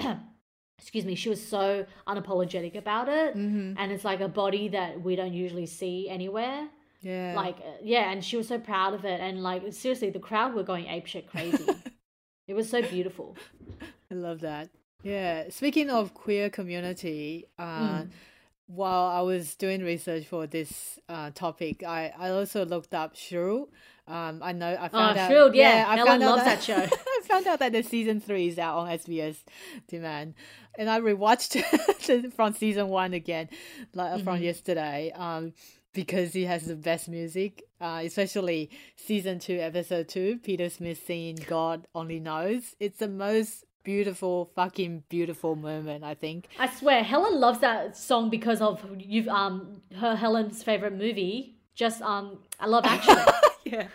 excuse me she was so unapologetic about it Mm-hmm. and it's like a body that we don't usually see anywhere yeah. like uh, yeah and she was so proud of it and like seriously the crowd were going apeshit crazy it was so beautiful I love that. Yeah. Speaking of queer community, uh, Mm. While I was doing research for this uh, topic, I, I also looked up Shrill. Um, I know I found out. Shrill, yeah. I Ellen found out loves that show. I found out that the season three is out on SBS demand, and I rewatched from season one again, like Mm-hmm. from yesterday. Um, because he has the best music, uh, especially season two, episode two, Peter Smith singing "God Only Knows." It's the most beautiful, fucking beautiful moment. I think. i swear helen loves that song because of you've um her helen's favorite movie just um i love action Yeah.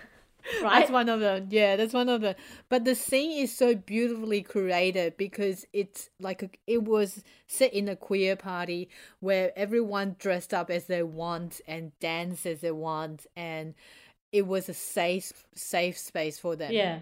right That's one of them. Yeah, that's one of them. But the scene is so beautifully created because it's like a, it was set in a queer party where everyone dressed up as they want and dance as they want, and it was a safe safe space for them. yeah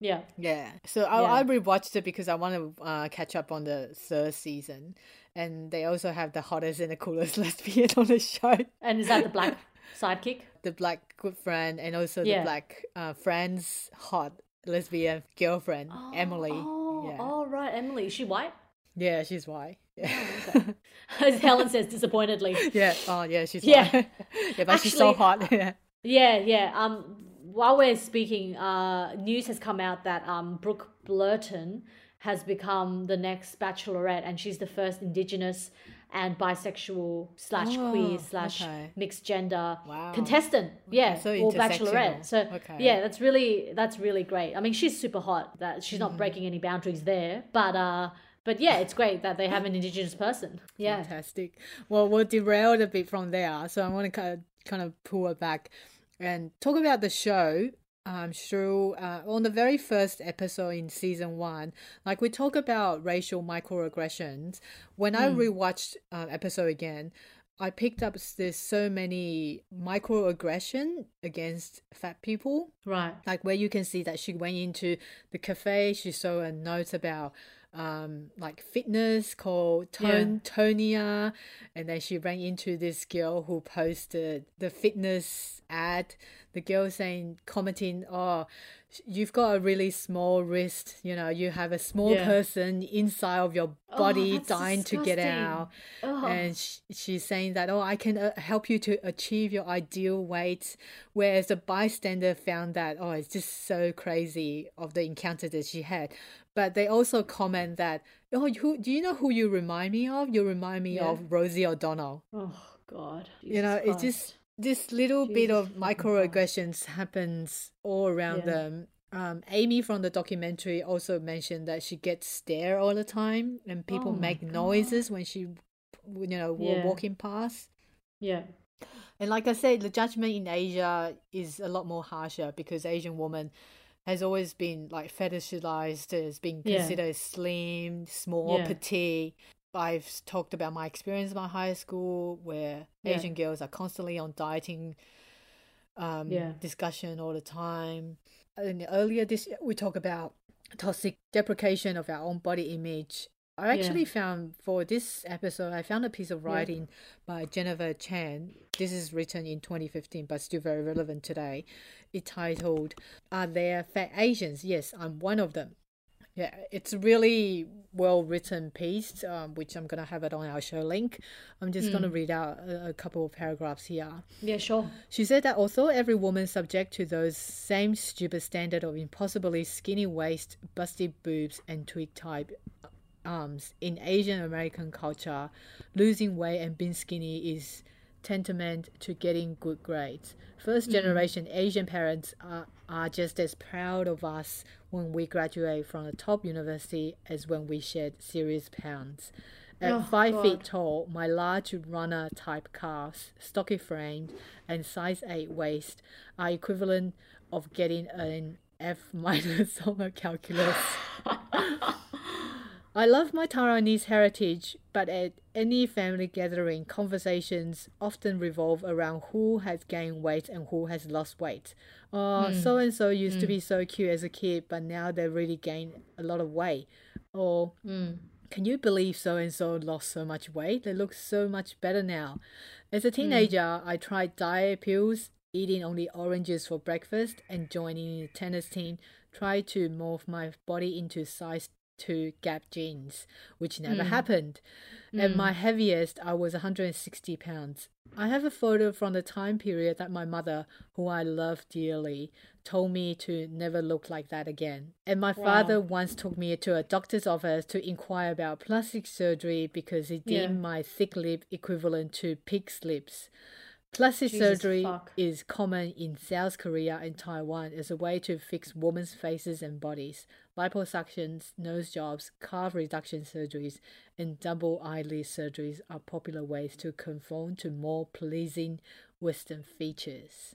yeah Yeah. So I, Yeah. I rewatched it because I want to uh, catch up on the third season, and they also have the hottest and the coolest lesbian on the show. and is that the black sidekick the black good friend and also Yeah. the black uh, friend's hot lesbian girlfriend Emily. oh yeah, oh right emily is she white yeah, she's white. Yeah, as helen says disappointedly yeah. Oh, yeah, she's Yeah. white. yeah, but she's so hot. Yeah. Yeah, yeah. Um, while we're speaking, uh, news has come out that um, Brooke Blurton has become the next Bachelorette, and she's the first Indigenous and bisexual slash queer Oh, slash okay. mixed gender Wow. contestant. Yeah, so or. Bachelorette. So Okay. yeah, that's really that's really great. I mean, she's super hot. That she's Mm. not breaking any boundaries there, but uh, but yeah, it's great that they have an Indigenous person. Yeah. Fantastic. Well, we'll derail a bit from there. So I want to kind of, kind of pull it back and talk about the show. Um, Shrill, uh, on the very first episode in season one, like we talk about racial microaggressions. When I rewatched uh, episode again, I picked up there's so many microaggression against fat people Right. like where you can see that she went into the cafe she saw a note about um like fitness called Ton- tonia. And then she ran into this girl who posted the fitness ad. The girl saying commenting oh you've got a really small wrist. You know you have a small Yeah. person inside of your body that's dying to get out. Ugh. and sh- she's saying that oh i can uh, help you to achieve your ideal weight. Whereas the bystander found that oh it's just so crazy of the encounter that she had but they also comment that oh who, do you know who you remind me of you remind me Yeah. of rosie o'donnell Oh God. you know Jesus it's just this little bit of Christ. microaggressions happens all around Yeah. them um, Amy from the documentary also mentioned that she gets stared all the time and people Oh make noises when she you know Yeah. walking past Yeah. and like I said, the judgment in Asia is a lot more harsher because Asian woman has always been like fetishized as being Yeah. considered slim, small, Yeah. petite. I've talked about my experience in my high school where Yeah. Asian girls are constantly on dieting um, Yeah. discussion all the time. And earlier this we talk about toxic deprecation of our own body image. I Yeah. actually found for this episode, I found a piece of Yeah. writing by Jennifer Chan. This is written in 2015, but still very relevant today. It titled, Are There Fat Asians? Yes, I'm one of them. Yeah, it's a really well written piece, um, which I'm going to have it on our show link. I'm just going to read out a, a couple of paragraphs here. Yeah. Sure. She said that although every woman subject to those same stupid standard of impossibly skinny waist, busty boobs, and twig type Um, arms in Asian American culture, losing weight and being skinny is tantamount to getting good grades. First mm. generation Asian parents are, are just as proud of us when we graduate from a top university as when we shed serious pounds. At Oh, five feet tall, my large runner type calves, stocky frame, and size 8 waist are equivalent of getting an F minus on a calculus. I love my Taiwanese heritage, but at any family gathering, conversations often revolve around who has gained weight and who has lost weight. Oh, so and so used to hmm. be so cute as a kid, but now they really gained a lot of weight. Or hmm. can you believe so and so lost so much weight? They look so much better now. As a hmm. teenager, I tried diet pills, eating only oranges for breakfast, and joining the tennis team. Tried to morph my body into size 2 gap jeans, which never mm. happened. At my mm. heaviest, I was 160 pounds. I have a photo from the time period that my mother, who I love dearly, told me to never look like that again. And my father once took me to a doctor's office to inquire about plastic surgery because he Yeah. deemed my thick lip equivalent to pig's lips. Plastic Jesus surgery fuck. is common in South Korea and Taiwan as a way to fix women's faces and bodies. Liposuctions, nose jobs, calf reduction surgeries, and double eyelid surgeries are popular ways to conform to more pleasing Western features.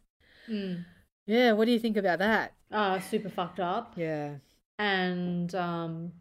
Mm. Yeah, what do you think about that? Uh, super fucked up. Yeah. and um,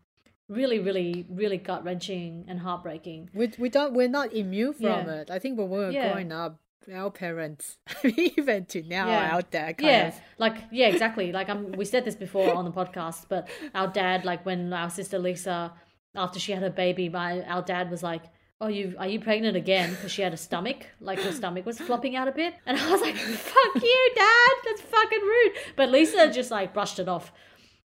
really, really, really gut wrenching and heartbreaking. We, we don't we're not immune from Yeah. it. I think when we were Yeah. growing up, our parents, even to now, Yeah. there kind yeah, of like yeah, exactly. Like um, we said this before on the podcast, but our dad, like when our sister Lisa, after she had her baby, my our dad was like. Oh, you are you pregnant again? Because she had a stomach, like her stomach was flopping out a bit, and I was like, "Fuck you, dad! That's fucking rude." But Lisa just like brushed it off.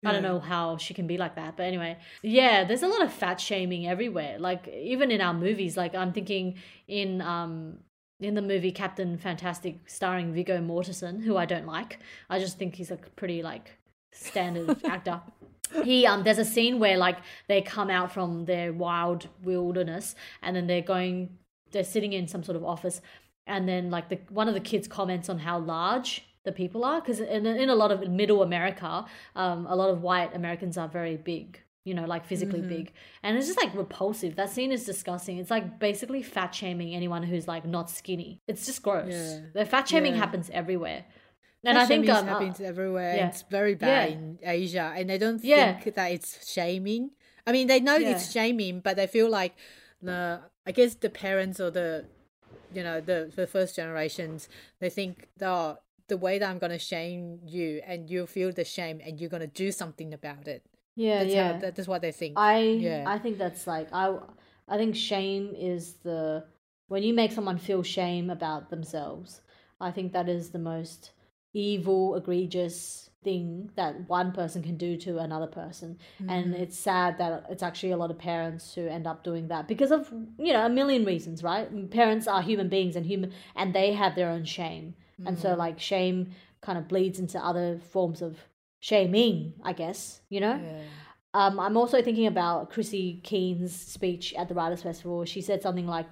I don't know how she can be like that, but anyway, yeah, there's a lot of fat shaming everywhere. Like even in our movies, like I'm thinking in um in the movie Captain Fantastic starring Viggo Mortensen, who I don't like. I just think he's a pretty like standard actor. He um there's a scene where like they come out from their wild wilderness and then they're going they're sitting in some sort of office and then like the one of the kids comments on how large the people are because in, in a lot of middle America, um, a lot of white Americans are very big, you know, like physically big, and it's just like repulsive. That scene is disgusting. It's like basically fat shaming anyone who's like not skinny. It's just gross. Yeah. The fat shaming Yeah. happens everywhere, and I think um, uh, happens everywhere. yeah. It's very bad in Asia, and they don't think that it's shaming. I mean, they know it's shaming, but they feel like the I guess the parents or the you know the the first generations they think oh the way that I'm gonna shame you and you'll feel the shame and you're gonna do something about it. Yeah, That's yeah. how that is what they think. I Yeah. I think that's like I I think shame is the when you make someone feel shame about themselves. I think that is the most evil, egregious thing that one person can do to another person. And mm-hmm. it's sad that it's actually a lot of parents who end up doing that because of you know a million reasons, right? Parents are human beings and human and they have their own shame. And so mm. like shame kind of bleeds into other forms of shaming, I guess, you know? yeah. Um, I'm also thinking about Chrissy Keen's speech at the Writers' Festival. She said something like,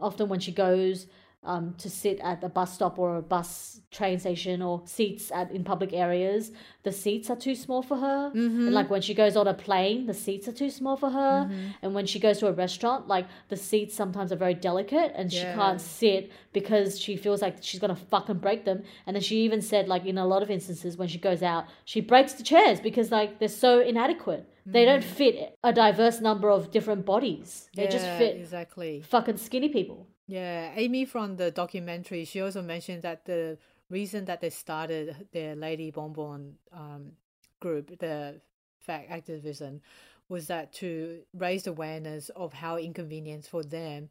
often when she goes um, to sit at a bus stop or a bus train station or seats at in public areas, the seats are too small for her. Mm-hmm. And like when she goes on a plane, the seats are too small for her. Mm-hmm. And when she goes to a restaurant, like the seats sometimes are very delicate and she can't sit because she feels like she's gonna fucking break them. And then she even said like in a lot of instances when she goes out, she breaks the chairs because like they're so inadequate. They don't Mm-hmm. fit a diverse number of different bodies. They just fit exactly. fucking skinny people. Yeah, Amy from the documentary, she also mentioned that the reason that they started their Lady Bonbon um, group, the fact activism, was that to raise awareness of how inconvenient for them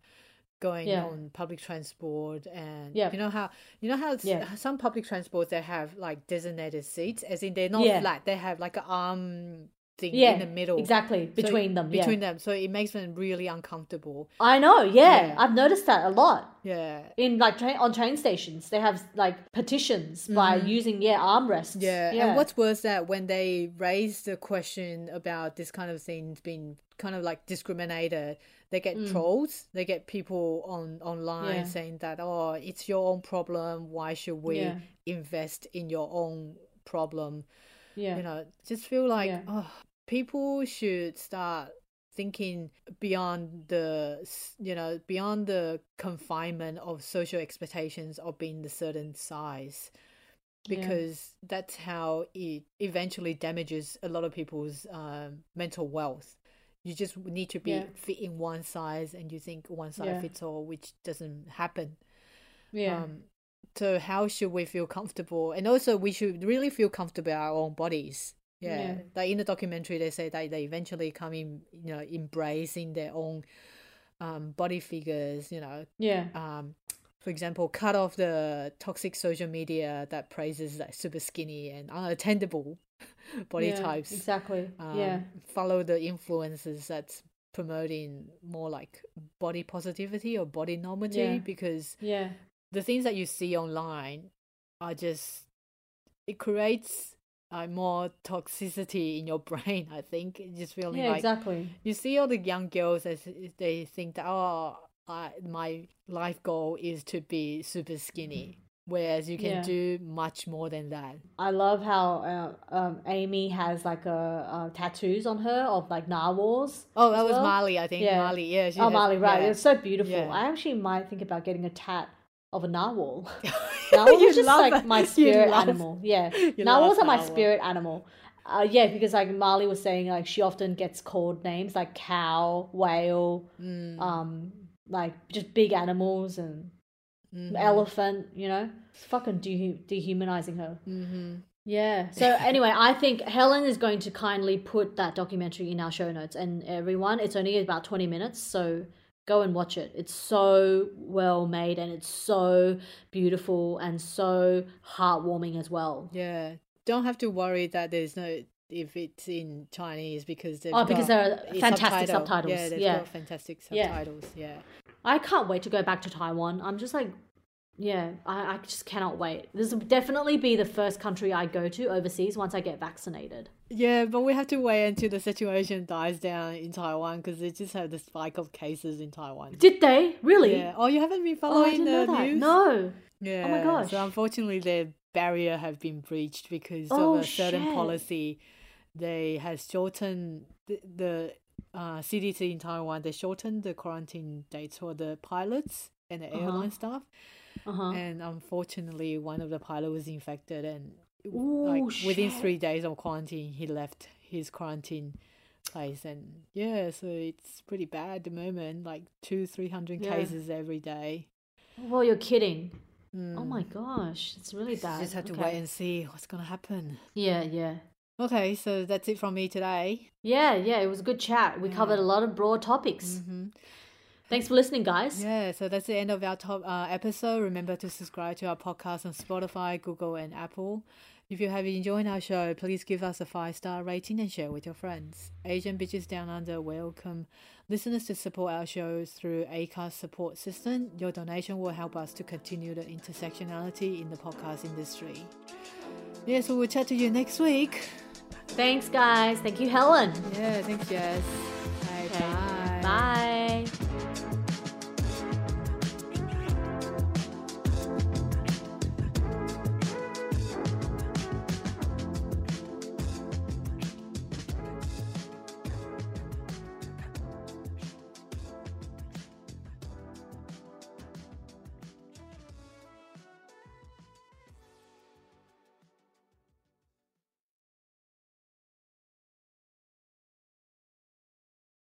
going Yeah. on public transport and Yeah. you know how you know how Yeah. some public transports they have like designated seats as in they're not Yeah. flat they have like an arm thing Yeah, in the middle exactly So between them. Yeah, between them so it makes them really uncomfortable I know. Yeah. Yeah. I've noticed that a lot. yeah in like train on train stations they have like petitions by using yeah armrests Mm-hmm. Yeah, and what's worse that when they raise the question about this kind of things being kind of like discriminated, they get trolls. They get people on online Mm. Yeah. saying that oh, it's your own problem. Why should we Yeah. invest in your own problem? yeah You know, just feel like Yeah. oh, people should start thinking beyond the you know beyond the confinement of social expectations of being a certain size Yeah. because that's how it eventually damages a lot of people's um, mental wealth You just need to be Yeah. fit in one size, and you think one size Yeah. fits all, which doesn't happen. Yeah. Um, so how should we feel comfortable? And also, we should really feel comfortable in our own bodies. Yeah. Yeah. Like in the documentary, they say that they eventually come in, you know, embracing their own um, body figures. You know, yeah. um, for example, cut off the toxic social media that praises like super skinny and unattainable body yeah, types. Exactly. Um, yeah. Follow the influences that's promoting more like body positivity or body normative Yeah. because Yeah. the things that you see online are just it creates uh, more toxicity in your brain i think It's just feeling Yeah. like Exactly. you see all the young girls as they think that oh I, my life goal is to be super skinny whereas you can Yeah. do much more than that I love how uh, um, Amy has like a uh, tattoos on her of like narwhals. oh that as was well. marley i think Yeah. marley yeah she Oh, has- Marley, right? yeah. It's so beautiful. I actually might think about getting a tat of a narwhal. You Narwhals are just like it. my spirit animal. Yeah, you narwhals are my narwhal. spirit animal. Uh, yeah, because like Marley was saying, like she often gets called names like cow, whale, Mm, um, like just big animals and mhm, elephant. You know, it's fucking de- dehumanizing her. mhm. Yeah. So anyway, I think Helen is going to kindly put that documentary in our show notes, and everyone, it's only about twenty minutes, so go and watch it. It's so well made, and it's so beautiful and so heartwarming as well. Yeah, don't have to worry that there's no if it's in Chinese because they've Oh, because there are fantastic subtitle. subtitles. Yeah, they've Yeah. got fantastic Yeah. subtitles. Yeah. I can't wait to go back to Taiwan. I'm just like, yeah, I, I just cannot wait. This will definitely be the first country I go to overseas once I get vaccinated. Yeah, but we have to wait until the situation dies down in Taiwan because they just have the spike of cases in Taiwan. Did they really? Yeah. Oh, you haven't been Oh, following know the news? No. Yeah. Oh my gosh. So unfortunately, the barrier have been breached because Oh, of a certain shit. policy. They has shortened the, the uh, CDC in Taiwan. They shortened the quarantine dates for the pilots and the Uh-huh. airline staff. Uh huh. And unfortunately, one of the pilot was infected, and Ooh, like within shit. three days of quarantine, he left his quarantine place. And yeah, so it's pretty bad at the moment. Like two, three hundred Yeah. cases every day. Well, you're kidding. Oh Mm. my gosh, it's really bad. Just have to Okay. wait and see what's gonna happen. Yeah, yeah. Okay, so that's it from me today. Yeah, yeah, it was a good chat. We covered a lot of broad topics. hmm Thanks for listening, guys. Yeah, so that's the end of our top uh, episode. Remember to subscribe to our podcast on Spotify, Google, and Apple. If you have enjoyed our show, please give us a five star rating and share with your friends. Asian Bitches Down Under welcome listeners to support our shows through ACAST support system. Your donation will help us to continue the intersectionality in the podcast industry. Yeah, so we'll chat to you next week. Thanks, guys. Thank you, Helen. Yeah, thanks, Jess. Okay. Bye. Bye.